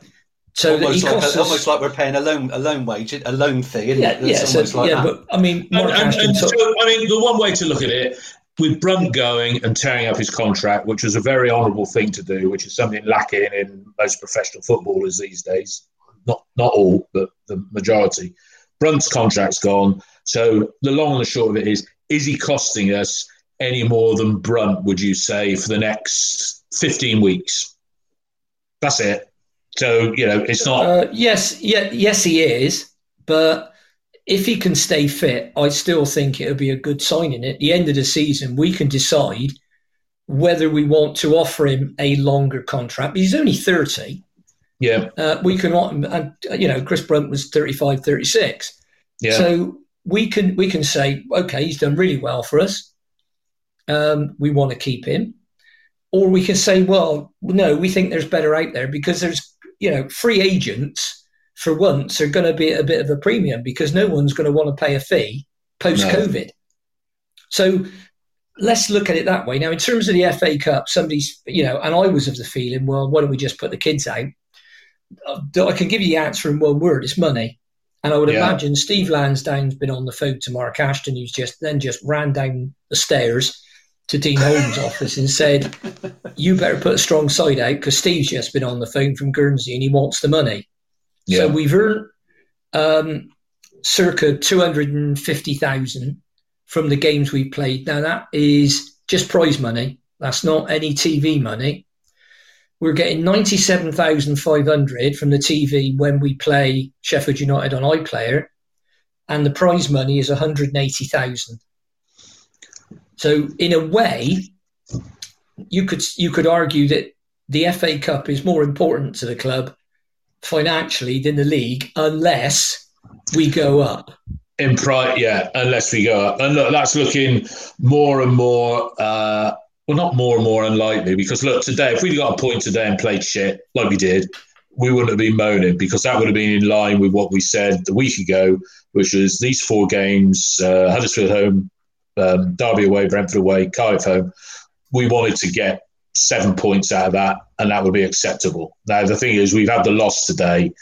So that he almost, like, us. almost like we're paying a loan, a loan wage, a loan fee. Isn't yeah, it? yeah, so, like yeah, that. but I mean, And, and, and so, I mean, the one way to look at it, with Brunt going and tearing up his contract, which was a very honourable thing to do, which is something lacking in most professional footballers these days. Not not all, but the majority. Brunt's contract's gone. So the long and the short of it is: is he costing us any more than Brunt? Would you say for the next fifteen weeks? That's it. So you know, it's not. Uh, yes, yeah, yes, he is. But if he can stay fit, I still think it would be a good signing. At the end of the season, we can decide whether we want to offer him a longer contract. He's only 30. yeah, Uh, we can, and you know, Chris Brunt was 35, 36. yeah. So we can we can say, okay, he's done really well for us. Um, we want to keep him, or we can say, well, no, we think there's better out there because there's you know free agents for once are going to be at a bit of a premium because no one's going to want to pay a fee post COVID. So let's look at it that way. Now, in terms of the FA Cup, somebody's you know, and I was of the feeling, well, why don't we just put the kids out? Uh, I can give you the answer in one word: it's money. And I would Yeah. imagine Steve Lansdown's been on the phone to Mark Ashton, who's just then just ran down the stairs to Dean Holden's office and said, You better put a strong side out because Steve's just been on the phone from Guernsey and he wants the money. Yeah. So we've earned um, circa 250,000 from the games we played. Now, that is just prize money, that's not any TV money. We're getting 97,500 from the TV when we play Sheffield United on iPlayer, and the prize money is 180,000. So in a way, you could you could argue that the FA Cup is more important to the club financially than the league, unless we go up. In pri yeah, unless we go up. And look, that's looking more and more, uh, well, not more and more unlikely because look, today, if we'd got a point today and played shit like we did, we wouldn't have been moaning because that would have been in line with what we said a week ago, which was these four games uh, Huddersfield home, um, Derby away, Brentford away, Cardiff home. We wanted to get seven points out of that, and that would be acceptable. Now, the thing is, we've had the loss today.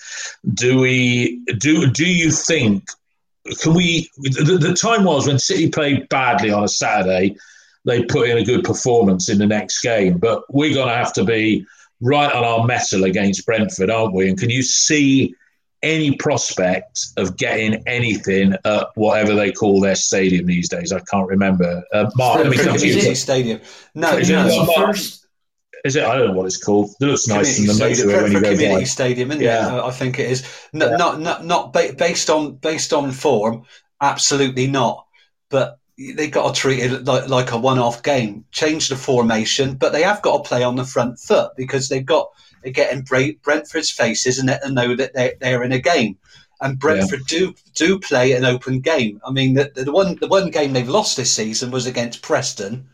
Do we do? Do you think can we? The, the time was when City played badly on a Saturday. They put in a good performance in the next game, but we're going to have to be right on our mettle against Brentford, aren't we? And can you see any prospect of getting anything at whatever they call their stadium these days? I can't remember. Uh, Mark, let me come to you. stadium. No, Is it no. not- first, Is it? I don't know what it's called. It looks nice in the motorway when you go community by. stadium, isn't Yeah. it? I think it is. No, Not not not ba- based on based on form. Absolutely not. But they got to treat it like, like a one-off game. Change the formation, but they have got to play on the front foot because they've got they get in Bre- Brentford's faces and let them know that they're, they're in a game. And Brentford do do play an open game. I mean, the, the one the one game they've lost this season was against Preston,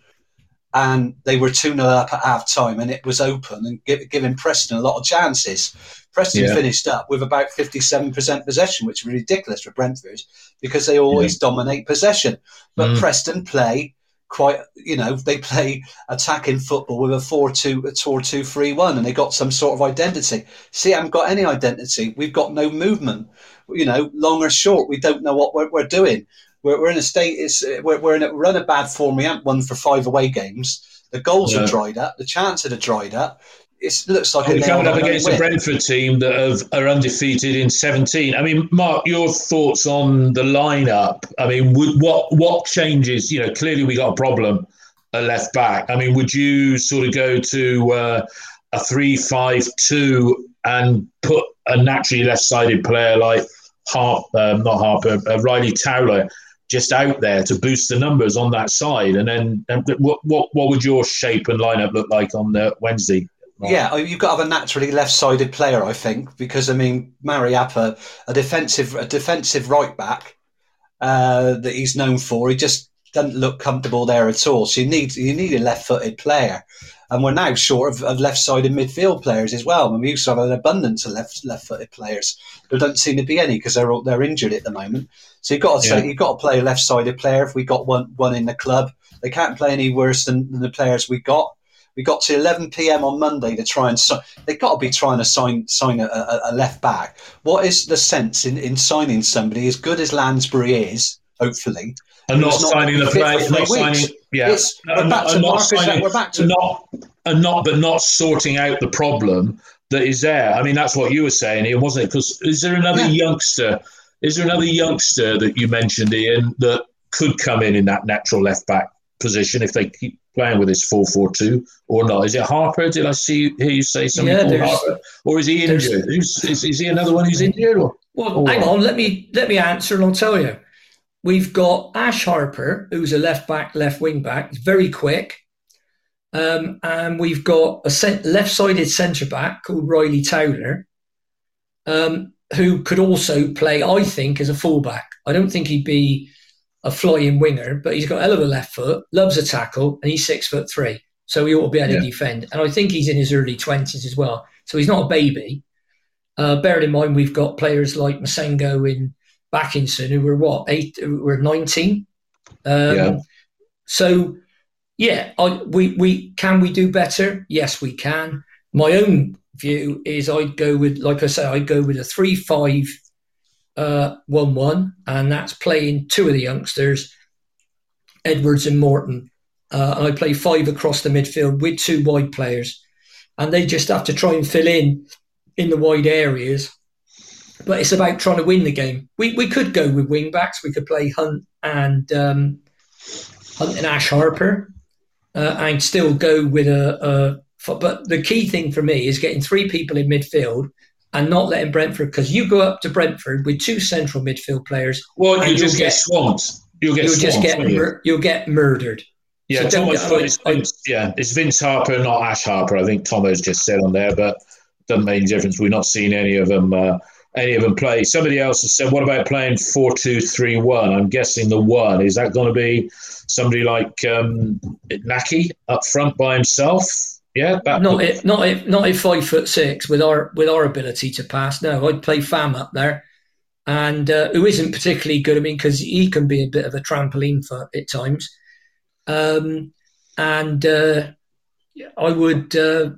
and they were 2 0 up at half time, and it was open and gi- giving Preston a lot of chances. Preston Yeah. finished up with about 57% possession, which was ridiculous for Brentford because they always dominate possession. But Mm. Preston play quite, you know, they play attacking football with a 4 2, a 4 2 3 1, and they got some sort of identity. See, I haven't got any identity. We've got no movement. You know, long or short, we don't know what we're, we're doing. We're, we're in a state, it's, we're, we're, in a, in a bad form. We haven't won for five away games. The goals Yeah. are dried up. The chances are dried up. It's, it looks like we're coming up against a. Brentford team that have, are undefeated in 17. I mean, Mark, your thoughts on the lineup? I mean, would, what what changes? You know, clearly we got a problem at left back. I mean, would you sort of go to uh, a three-five-two and put a naturally left-sided player like Harp, um, not Harper, uh, Ryley Towler? Just out there to boost the numbers on that side, and then and what what what would your shape and lineup look like on the Wednesday? Mark? Yeah, oh, you've got to have a naturally left-sided player, I think, because I mean, Mariappa, a defensive, a defensive right back uh, that he's known for, he just doesn't look comfortable there at all. So you need you need a left-footed player, and we're now short of, of left-sided midfield players as well. And we used to have an abundance of left left-footed players. There don't seem to be any because they're all, they're injured at the moment. So you've got to Yeah. you've got to play a left-sided player. If we got one one in the club, they can't play any worse than, than the players we got. We got to 11 p.m. on Monday to try and sign. They've got to be trying to sign sign a, a, left back. What is the sense in, in signing somebody as good as Lansbury is? Hopefully, and not not signing the fit for play, not signing, yeah, It's- we're And back not- to and not Marcus, signing- we're back to- not, and not, but not sorting out the problem that is there. I mean, that's what you were saying, Ian, wasn't it? Because is there another Yeah. youngster? Is there another youngster that you mentioned, Ian, that could come in in that natural left back position if they keep playing with this four four two or not? Is it Harper? Did I see hear you say something Yeah, Harper, or is he injured? Who's, is, is he another one who's injured? Or? Well, Oh, hang wow. on. Let me let me answer, and I'll tell you. We've got Ash Harper, who's a left back, left wing back. He's very quick, um, and we've got a cent- left-sided centre back called Ryley Towler, um, who could also play, I think, as a fullback. I don't think he'd be a flying winger, but he's got a hell of a left foot, loves a tackle, and he's six foot three, so he ought to be able to defend. And I think he's in his early twenties as well, so he's not a baby. Uh, bearing in mind we've got players like Massengo in Bakinson who were what eight, who were nineteen. Um, Yeah. So yeah, I, we we can we do better? Yes, we can. My own view is I'd go with like I say I'd go with a three five uh, one one, and that's playing two of the youngsters, Edwards and Morton. Uh, and I play five across the midfield with two wide players, and they just have to try and fill in in the wide areas. But it's about trying to win the game. We we could go with wing backs. We could play Hunt and um, Hunt and Ash Harper, uh, and still go with a, a. But the key thing for me is getting three people in midfield and not letting Brentford because you go up to Brentford with two central midfield players, Well, you just get, get- swamped. You'll get you'll swamped. just get you? mur- you'll get murdered. Yeah, So Thomas, I- it's I- Vince, yeah, it's Vince Harper, not Ash Harper. I think Tomo's just said on there, but doesn't make any difference. We're not seeing any of them. Uh, any of them play. Somebody else has said, "What about playing four-two-three-one?" I'm guessing the one is that going to be somebody like um, Nakhi up front by himself. Yeah, that, Not if, not if, not if five foot six with our with our ability to pass. No, I'd play Fam up there, and uh, who isn't particularly good. I mean, because he can be a bit of a trampoline for at times. Um, and uh, I would, uh,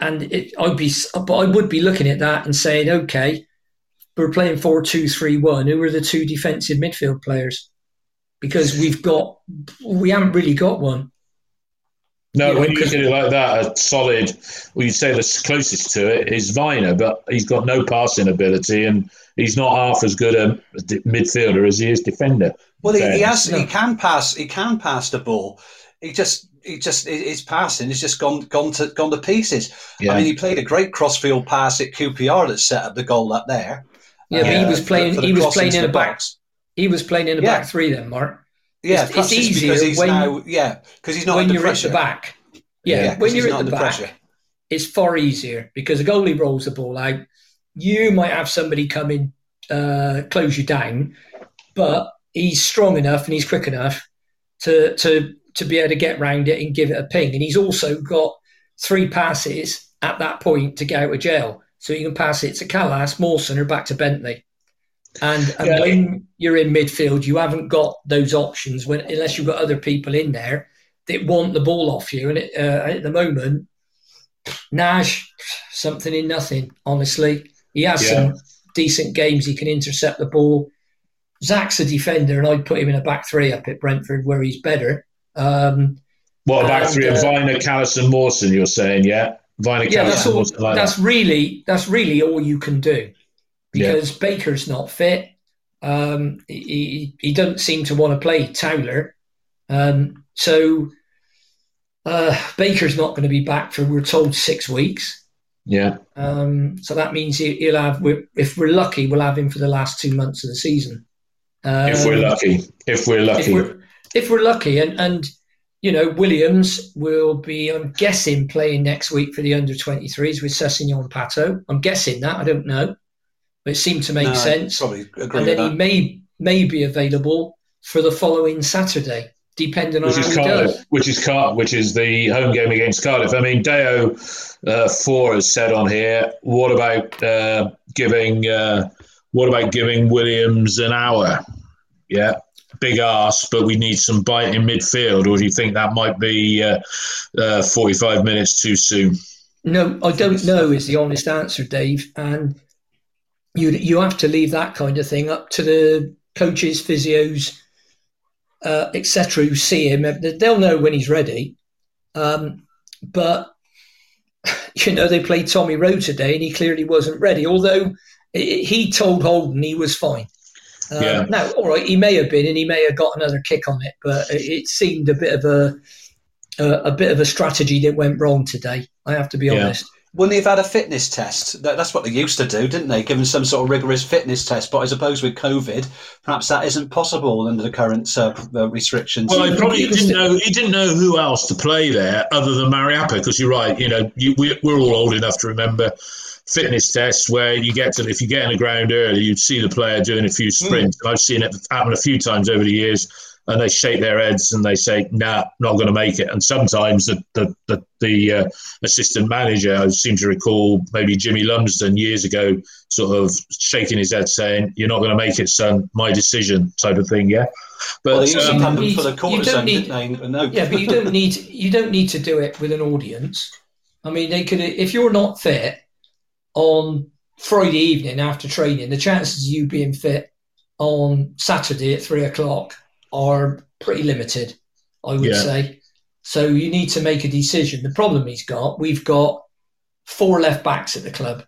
and it, I'd be, but I would be looking at that and saying, okay, we're playing four two three one. Who are the two defensive midfield players? Because we've got, we haven't really got one. No, You know, when you look at it like that, a solid, well, you'd say the closest to it is Vyner, but he's got no passing ability and he's not half as good a midfielder as he is defender. Well, he, he Fairness. has. He can pass. He can pass the ball. He just he just his passing has just gone gone to gone to pieces. Yeah. I mean, he played a great crossfield pass at QPR that set up the goal up there. Yeah, but he Uh, was playing. for the he was playing into in a the back. box. He was playing in a Yeah. back three then, Mark. Yeah, It's- it's it's because easier he's when- now yeah because he's not when under you're pressure. at the back. Yeah, Yeah, 'cause when you're not at the under back, pressure. it's far easier because the goalie rolls the ball out. You might have somebody come in, uh, close you down, but he's strong enough and he's quick enough to to to be able to get round it and give it a ping. And he's also got three passes at that point to get out of jail, so you can pass it to Kalas, Mawson, or back to Bentley. And, and Yeah. when you're in midfield, you haven't got those options when unless you've got other people in there that want the ball off you. And it, uh, at the moment, Nash, something in nothing. Honestly, he has Yeah. some decent games. He can intercept the ball. Zak's a defender, and I'd put him in a back three up at Brentford where he's better. Um, What about And, three of uh, Vyner, Kalas, and Mawson? You're saying, yeah, Vyner, yeah, Kalas, that's all. Mawson like That's that. really that's really all you can do Yeah. because Baker's not fit. Um, he, he doesn't seem to want to play Towler, um, so uh, Baker's not going to be back for we're told six weeks. Yeah, Um, so that means he, he'll have. we're- If we're lucky, we'll have him for the last two months of the season. Um, if we're lucky, if we're if lucky, we're if we're lucky, and and you know Williams will be, I'm guessing, playing next week for the under 23s with Sessegnon Pato. I'm guessing that I don't know, but it seemed to make No, sense. Probably agree And with then that. he may may be available for the following Saturday, depending on which how is he Cardiff, does. which is Car- which is the home game against Cardiff. I mean, Deo uh, four has said on here. What about uh, giving? Uh, what about giving Williams an hour? Yeah, big ask, but we need some bite in midfield. Or do you think that might be uh, uh, forty-five minutes too soon? No, I don't know is the honest answer, Dave. And you you have to leave that kind of thing up to the coaches, physios, uh, etc. Who see him, they'll know when he's ready. Um, but you know, they played Tommy Rowe today, and he clearly wasn't ready. Although he told Holden he was fine. Um, Yeah. Now, all right, he may have been, and he may have got another kick on it, but it, it seemed a bit of a, a a bit of a strategy that went wrong today. I have to be Yeah. honest. Wouldn't he have had a fitness test? That, that's what they used to do, didn't they? Give him some sort of rigorous fitness test. But I suppose with COVID, perhaps that isn't possible under the current uh, uh, restrictions. Well, he probably He didn't know. He didn't know who else to play there other than Mariappa. Because you're right. You know, you, we, we're all old enough to remember fitness tests where you get to if you get in the ground early, you'd see the player doing a few sprints. And I've seen it happen a few times over the years. And they shake their heads and they say, "Nah, not going to make it." And sometimes the the the, the uh, assistant manager, I seem to recall maybe Jimmy Lumsden years ago, sort of shaking his head, saying, "You're not going to make it, son. My decision," type of thing. Yeah, but well, they used to um, pump him you- for the you don't zone, need- didn't they? No. Yeah, but you don't need you don't need to do it with an audience. I mean, they could if you're not fit on Friday evening after training, the chances of you being fit on Saturday at three o'clock are pretty limited. I would Yeah. say. So you need to make a decision. The problem he's got, we've got four left backs at the club.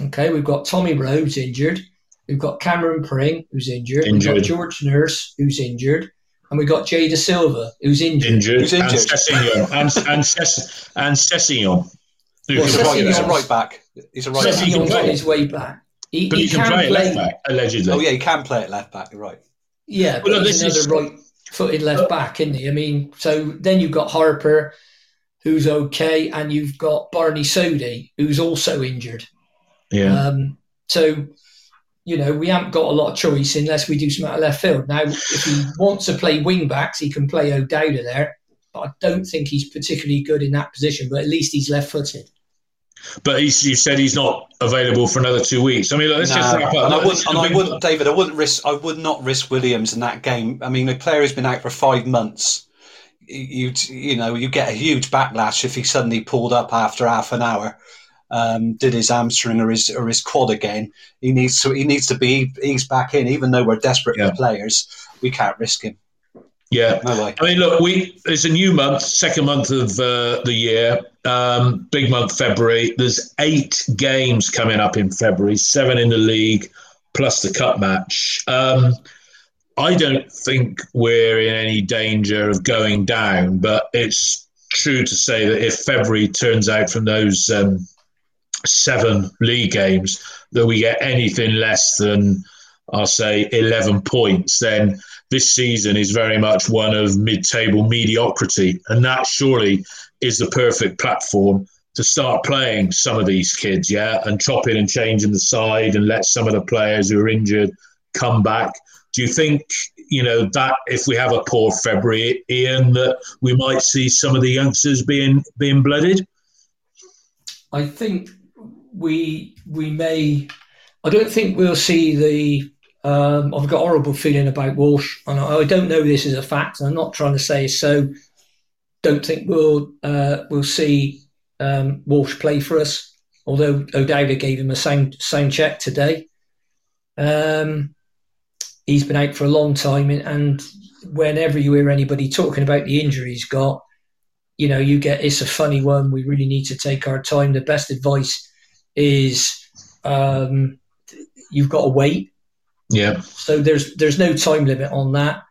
Okay, we've got Tommy Rowe who's injured. We've got Cameron Pring who's injured. injured. We've got George Nurse who's injured. And we've got Jay Dasilva who's injured. injured, Who's injured? and Sessegnon, and and, Ses- and Sessegnon. Who Well, can He's a, right, play he's a right back. He's a right Says he back. can play. on his way back. He, but he he can play, play. left back allegedly. Oh, yeah, he can play at left back. You're right. Yeah, but Well, no, he's this another is- right-footed left back, isn't he? I mean, so then you've got Harper, who's okay, and you've got Barney Sodi, who's also injured. yeah. Um, so, you know, we haven't got a lot of choice unless we do something at left field. Now, if he wants to play wing backs, he can play O'Dowda there, but I don't think he's particularly good in that position. But at least he's left-footed. But he's, you said he's not available for another two weeks. I mean, let's just wrap up. and I wouldn't, and a I big- wouldn't, David. I wouldn't risk. I would not risk Williams in that game. I mean, a player who's been out for five months. You you know you get a huge backlash if he suddenly pulled up after half an hour, um, did his hamstring or his or his quad again. He needs to he needs to be eased back in. Even though we're desperate Yeah. for players, we can't risk him. Yeah. No way. I mean, look, we it's a new month, second month of uh, the year, um, big month February. There's eight games coming up in February, seven in the league, plus the cup match. Um, I don't think we're in any danger of going down, but it's true to say that if February turns out from those um, seven league games that we get anything less than, I'll say, 11 points, then this season is very much one of mid table mediocrity. And that surely is the perfect platform to start playing some of these kids, yeah, and chopping and changing the side and let some of the players who are injured come back. Do you think, you know, that if we have a poor February, Ian, that we might see some of the youngsters being being blooded? I think we we may. I don't think we'll see the. Um, I've got a horrible feeling about Walsh, and I, I don't know this is a fact. I'm not trying to say so. Don't think we'll uh, we'll see um, Walsh play for us. Although O'Dowda gave him a sound sound check today. Um, he's been out for a long time, and, and whenever you hear anybody talking about the injury he's got, you know, you get it's a funny one. We really need to take our time. The best advice is um, you've got to wait. Yeah. So there's there's no time limit on that.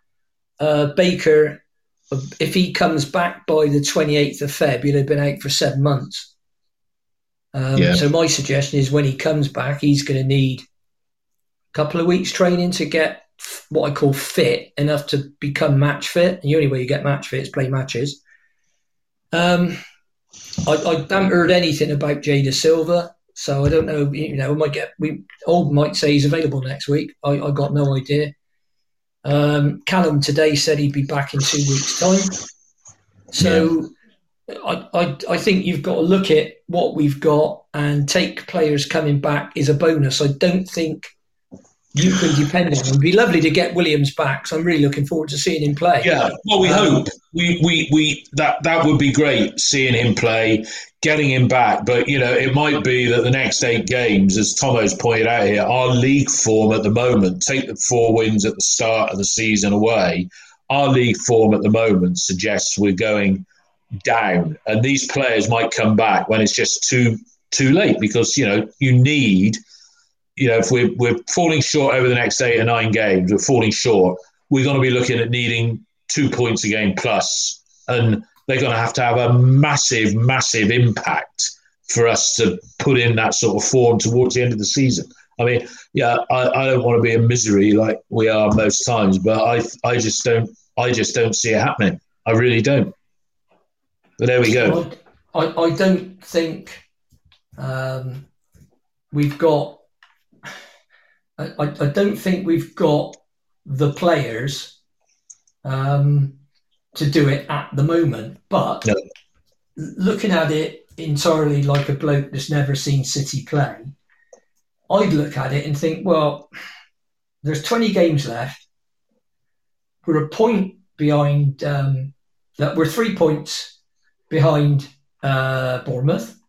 Uh, Baker, if he comes back by the 28th of Feb, he'll have been out for seven months. Um, Yeah. So my suggestion is when he comes back, he's going to need a couple of weeks training to get what I call fit enough to become match fit. And the only way you get match fit is play matches. Um, I, I haven't heard anything about Jada Silva, so I don't know. You know, we might get we old might say he's available next week. I, I got no idea. Um, Callum today said he'd be back in two weeks' time. So I, I I think you've got to look at what we've got and take players coming back is a bonus. I don't think you can depend on. It'd be lovely to get Williams back. So I'm really looking forward to seeing him play. Yeah, well, we Um, hope we, we, we that that would be great seeing him play, getting him back. But you know, it might be that the next eight games, as Tomo's pointed out here, our league form at the moment. Take the four wins at the start of the season away. Our league form at the moment suggests we're going down, and these players might come back when it's just too too late because you know you need you know, if we're, we're falling short over the next eight or nine games, we're falling short, we're going to be looking at needing two points a game plus, And they're going to have to have a massive, massive impact for us to put in that sort of form towards the end of the season. I mean, yeah, I, I don't want to be in misery like we are most times, but I, I just don't, I just don't see it happening. I really don't. But there we go. I, I, I don't think um, we've got. I, I don't think we've got the players um, to do it at the moment. But No. looking at it entirely like a bloke that's never seen City play, I'd look at it and think, well, there's 20 games left. We're a point behind. Um, that we're three points behind uh, Bournemouth.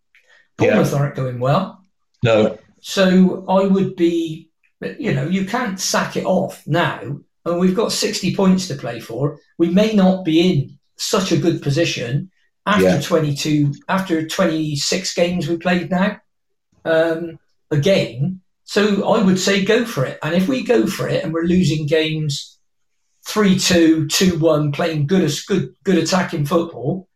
Bournemouth aren't going well. No, So I would be, you know, you can't sack it off now. And we've got 60 points to play for. We may not be in such a good position after Yeah. 22, after 26 games we played now, um, again. So I would say go for it. And if we go for it and we're losing games 3 2, 2 1, playing good, good, good attacking football,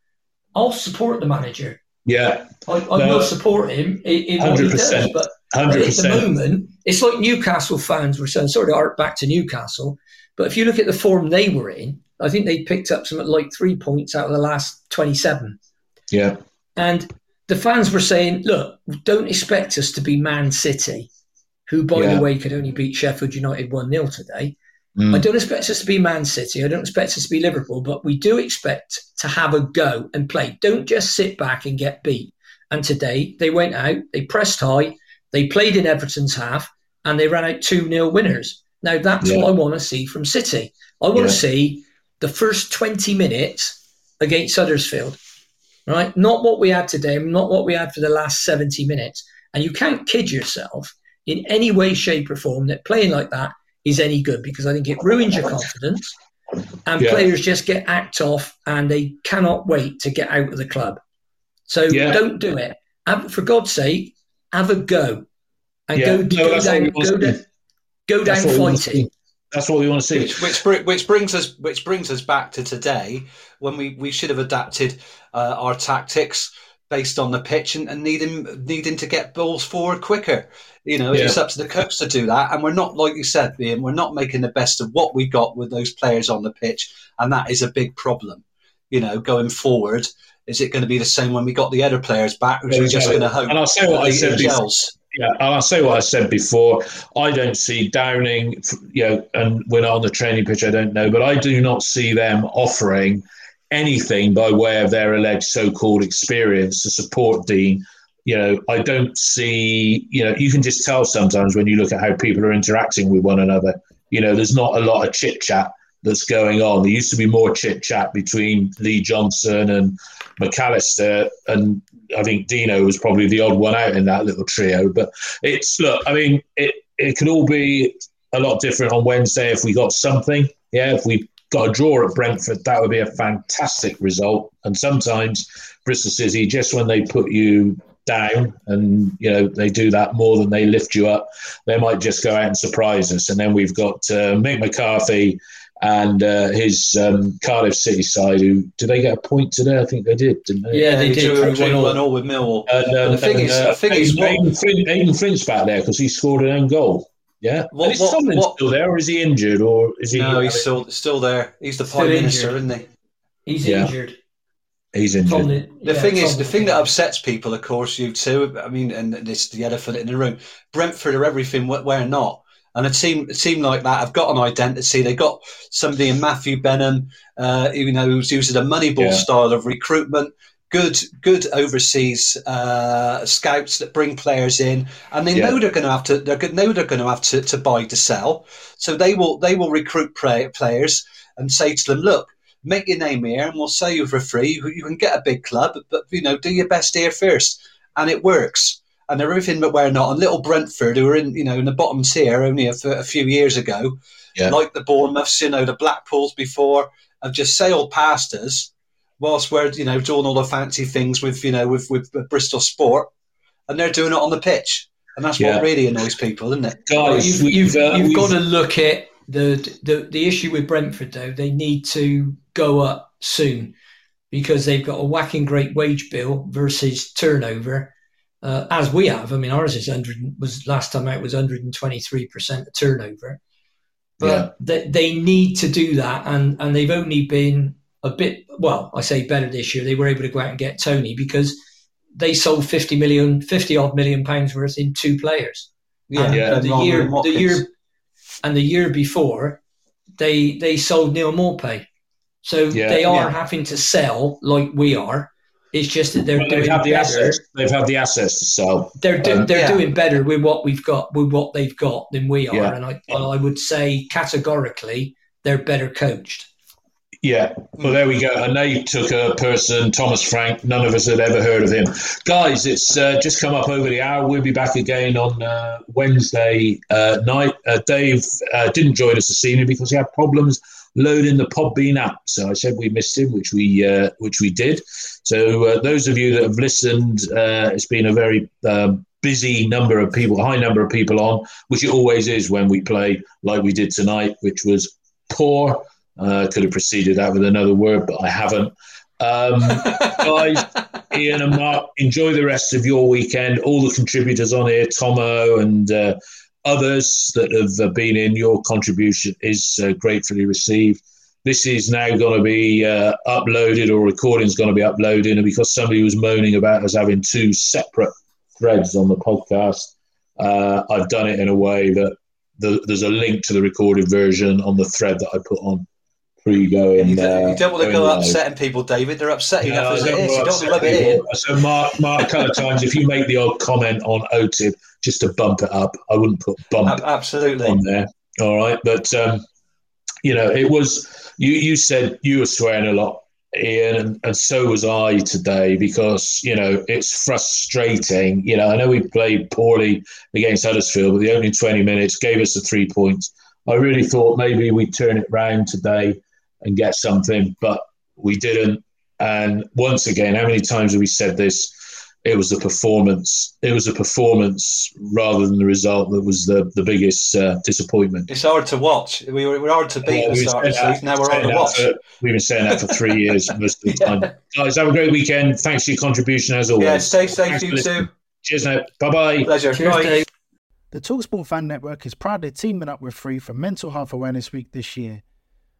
I'll support the manager. yeah, I, I No. will support him in, in what he does. 100%. But at the moment, it's like Newcastle fans were saying, sorry of arc back to Newcastle. But if you look at the form they were in, I think they picked up something like three points out of the last 27. Yeah, And the fans were saying, look, don't expect us to be Man City, who, by Yeah. the way, could only beat Sheffield United 1 0 today. Mm. I don't expect us to be Man City. I don't expect us to be Liverpool, but we do expect to have a go and play. Don't just sit back and get beat. And today they went out, they pressed high, they played in Everton's half, and they ran out 2 0 winners. Now that's Yeah. what I want to see from City. I want Yeah. to see the first 20 minutes against Huddersfield, right? Not what we had today, not what we had for the last 70 minutes. And you can't kid yourself in any way, shape, or form that playing like that is any good because I think it ruins your confidence and Yeah. players just get act off and they cannot wait to get out of the club. So don't do it. Have, for God's sake, have a go and Yeah. go, No, go down, go, to down, see. go down That's what we want to fighting. see. That's what we want to see. Which, which, which brings us which brings us back to today when we, we should have adapted uh, our tactics based on the pitch and, and needing needing to get balls forward quicker. You know, Yeah. it's up to the coach to do that, and we're not like you said, Ian. We're not making the best of what we got with those players on the pitch, and that is a big problem. You know, going forward, is it going to be the same when we got the other players back, or is we just Exactly. going to hope And I'll say what I it said before. Yeah, I'll say what I said before. I don't see Downing, you know, and we're on the training pitch. I don't know, but I do not see them offering anything by way of their alleged so-called experience to support Dean. You know, I don't see. You know, you can just tell sometimes when you look at how people are interacting with one another. You know, there's not a lot of chit chat that's going on. There used to be more chit chat between Lee Johnson and McAllister, and I think Dino was probably the odd one out in that little trio. But it's look, I mean, it it could all be a lot different on Wednesday if we got something. Yeah, if we got a draw at Brentford, that would be a fantastic result. And sometimes Bristol City, just when they put you down and you know they do that more than they lift you up, they might just go out and surprise us. And then we've got uh, Mick McCarthy and uh, his um, Cardiff City side. Who did they get a point today? I think they did, didn't they? Yeah, they we did. one one all. all with Millwall. And, um, the thing and, is- uh, the thing is, what- Aden, Flint, Flint's back there because he scored an own goal. Yeah, What- and is what- Tomlin what- still there, or is he injured, or is he? No, he's still still there. He's the Still prime minister, injured. isn't he? He's Yeah. injured. he's injured. Tomlin, The yeah, thing is, the thing that upsets people, of course, you too. I mean, and it's the elephant in the room. Brentford are everything we're not, and a team, a team like that have got an identity. They got somebody in Matthew Benham, uh, you know, who's using a Moneyball Yeah. style of recruitment. Good, good overseas uh, scouts that bring players in, and they Yeah. know they're going to have to. They're know they're going to have to, to buy to sell. So they will they will recruit play, players and say to them, look, make your name here and we'll sell you for free. You, you can get a big club, but you know, do your best here first. And it works. And they're everything but we're not. And little Brentford, who were in, you know, in the bottom tier only a few years ago, Yeah. like the Bournemouths, you know, the Blackpools before, have just sailed past us whilst we're, you know, doing all the fancy things with, you know, with, with, Bristol Sport. And they're doing it on the pitch. And that's Yeah. what really annoys people, isn't it? Well, Guys, you've, we've, you've, uh, you've we've- got to look at the, the the issue with Brentford though. They need to go up soon because they've got a whacking great wage bill versus turnover, uh, as we have. I mean, ours is hundred was last time out was hundred and twenty three percent turnover, but they, they need to do that, and and they've only been a bit well. I say better this year. They were able to go out and get Toney because they sold 50 million, 50 odd million pounds worth in two players. And Yeah. Ben the year, the year, and the year before, they they sold Neal Maupay. So Yeah. they are Yeah. having to sell like we are. It's just that they're well, doing they've had the better. assets. They've had the assets to sell. They're do, Um, they're Yeah. doing better with what we've got with what they've got than we are, Yeah. and I I would say categorically they're better coached. Yeah, well, there we go. And they took a person, Thomas Frank. None of us had ever heard of him. Guys, it's uh, just come up over the hour. We'll be back again on uh, Wednesday uh, night. Uh, Dave uh, didn't join us this evening because he had problems loading the Podbean app. So I said we missed him, which we uh, which we did. So uh, those of you that have listened, uh, it's been a very um, busy number of people, high number of people on, which it always is when we play like we did tonight, which was poor. Uh, could have preceded that with another word, but I haven't. Um, guys, Ian and Mark, enjoy the rest of your weekend. All the contributors on here, Tomo and uh, others that have uh, been in, your contribution is uh, gratefully received. This is now going to be uh, uploaded, or recording is going to be uploaded, and because somebody was moaning about us having two separate threads on the podcast, uh, I've done it in a way that the, there's a link to the recorded version on the thread that I put on pre-going. You don't, uh, you don't want to go live. upsetting people, David. They're upsetting No, enough as I it don't is. You don't want rub it in. So Mark, Mark, a couple of times, if you make the odd comment on OTIB just to bump it up, I wouldn't put bump Ab- Absolutely. on there. All right, but um, you know, it was you. You said you were swearing a lot, Ian, and, and so was I today because you know it's frustrating. You know, I know we played poorly against Huddersfield, but the opening twenty minutes gave us the three points. I really thought maybe we'd turn it round today and get something, but we didn't. And once again, how many times have we said this? it was the performance. It was a performance rather than the result that was the the biggest uh, disappointment. It's hard to watch. We were, we were hard to beat Yeah, the start of said the that- Now we're hard to watch. for- we've been saying that for three years most of the time. Guys, have a great weekend. Thanks for your contribution as always. Yeah, stay safe, Thanks you too. Cheers now. Bye bye. Pleasure. Cheers, Bye. Dave. The Talksport Fan Network is proudly teaming up with Free for Mental Health Awareness Week this year.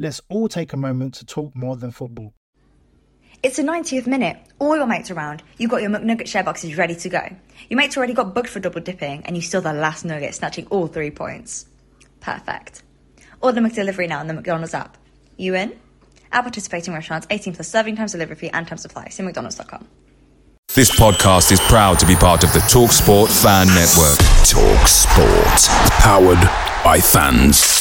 Let's all take a moment to talk more than football. It's the 90th minute. All your mates around. You've got your McNugget share boxes ready to go. Your mates already got booked for double dipping, and you still the last nugget, snatching all three points. Perfect. Order McDelivery now on the McDonald's app. You in? At participating restaurants, 18 plus serving times, delivery fee, and time supply. See McDonald's.com. This podcast is proud to be part of the TalkSport Fan Network. Talk Sport. Powered by fans.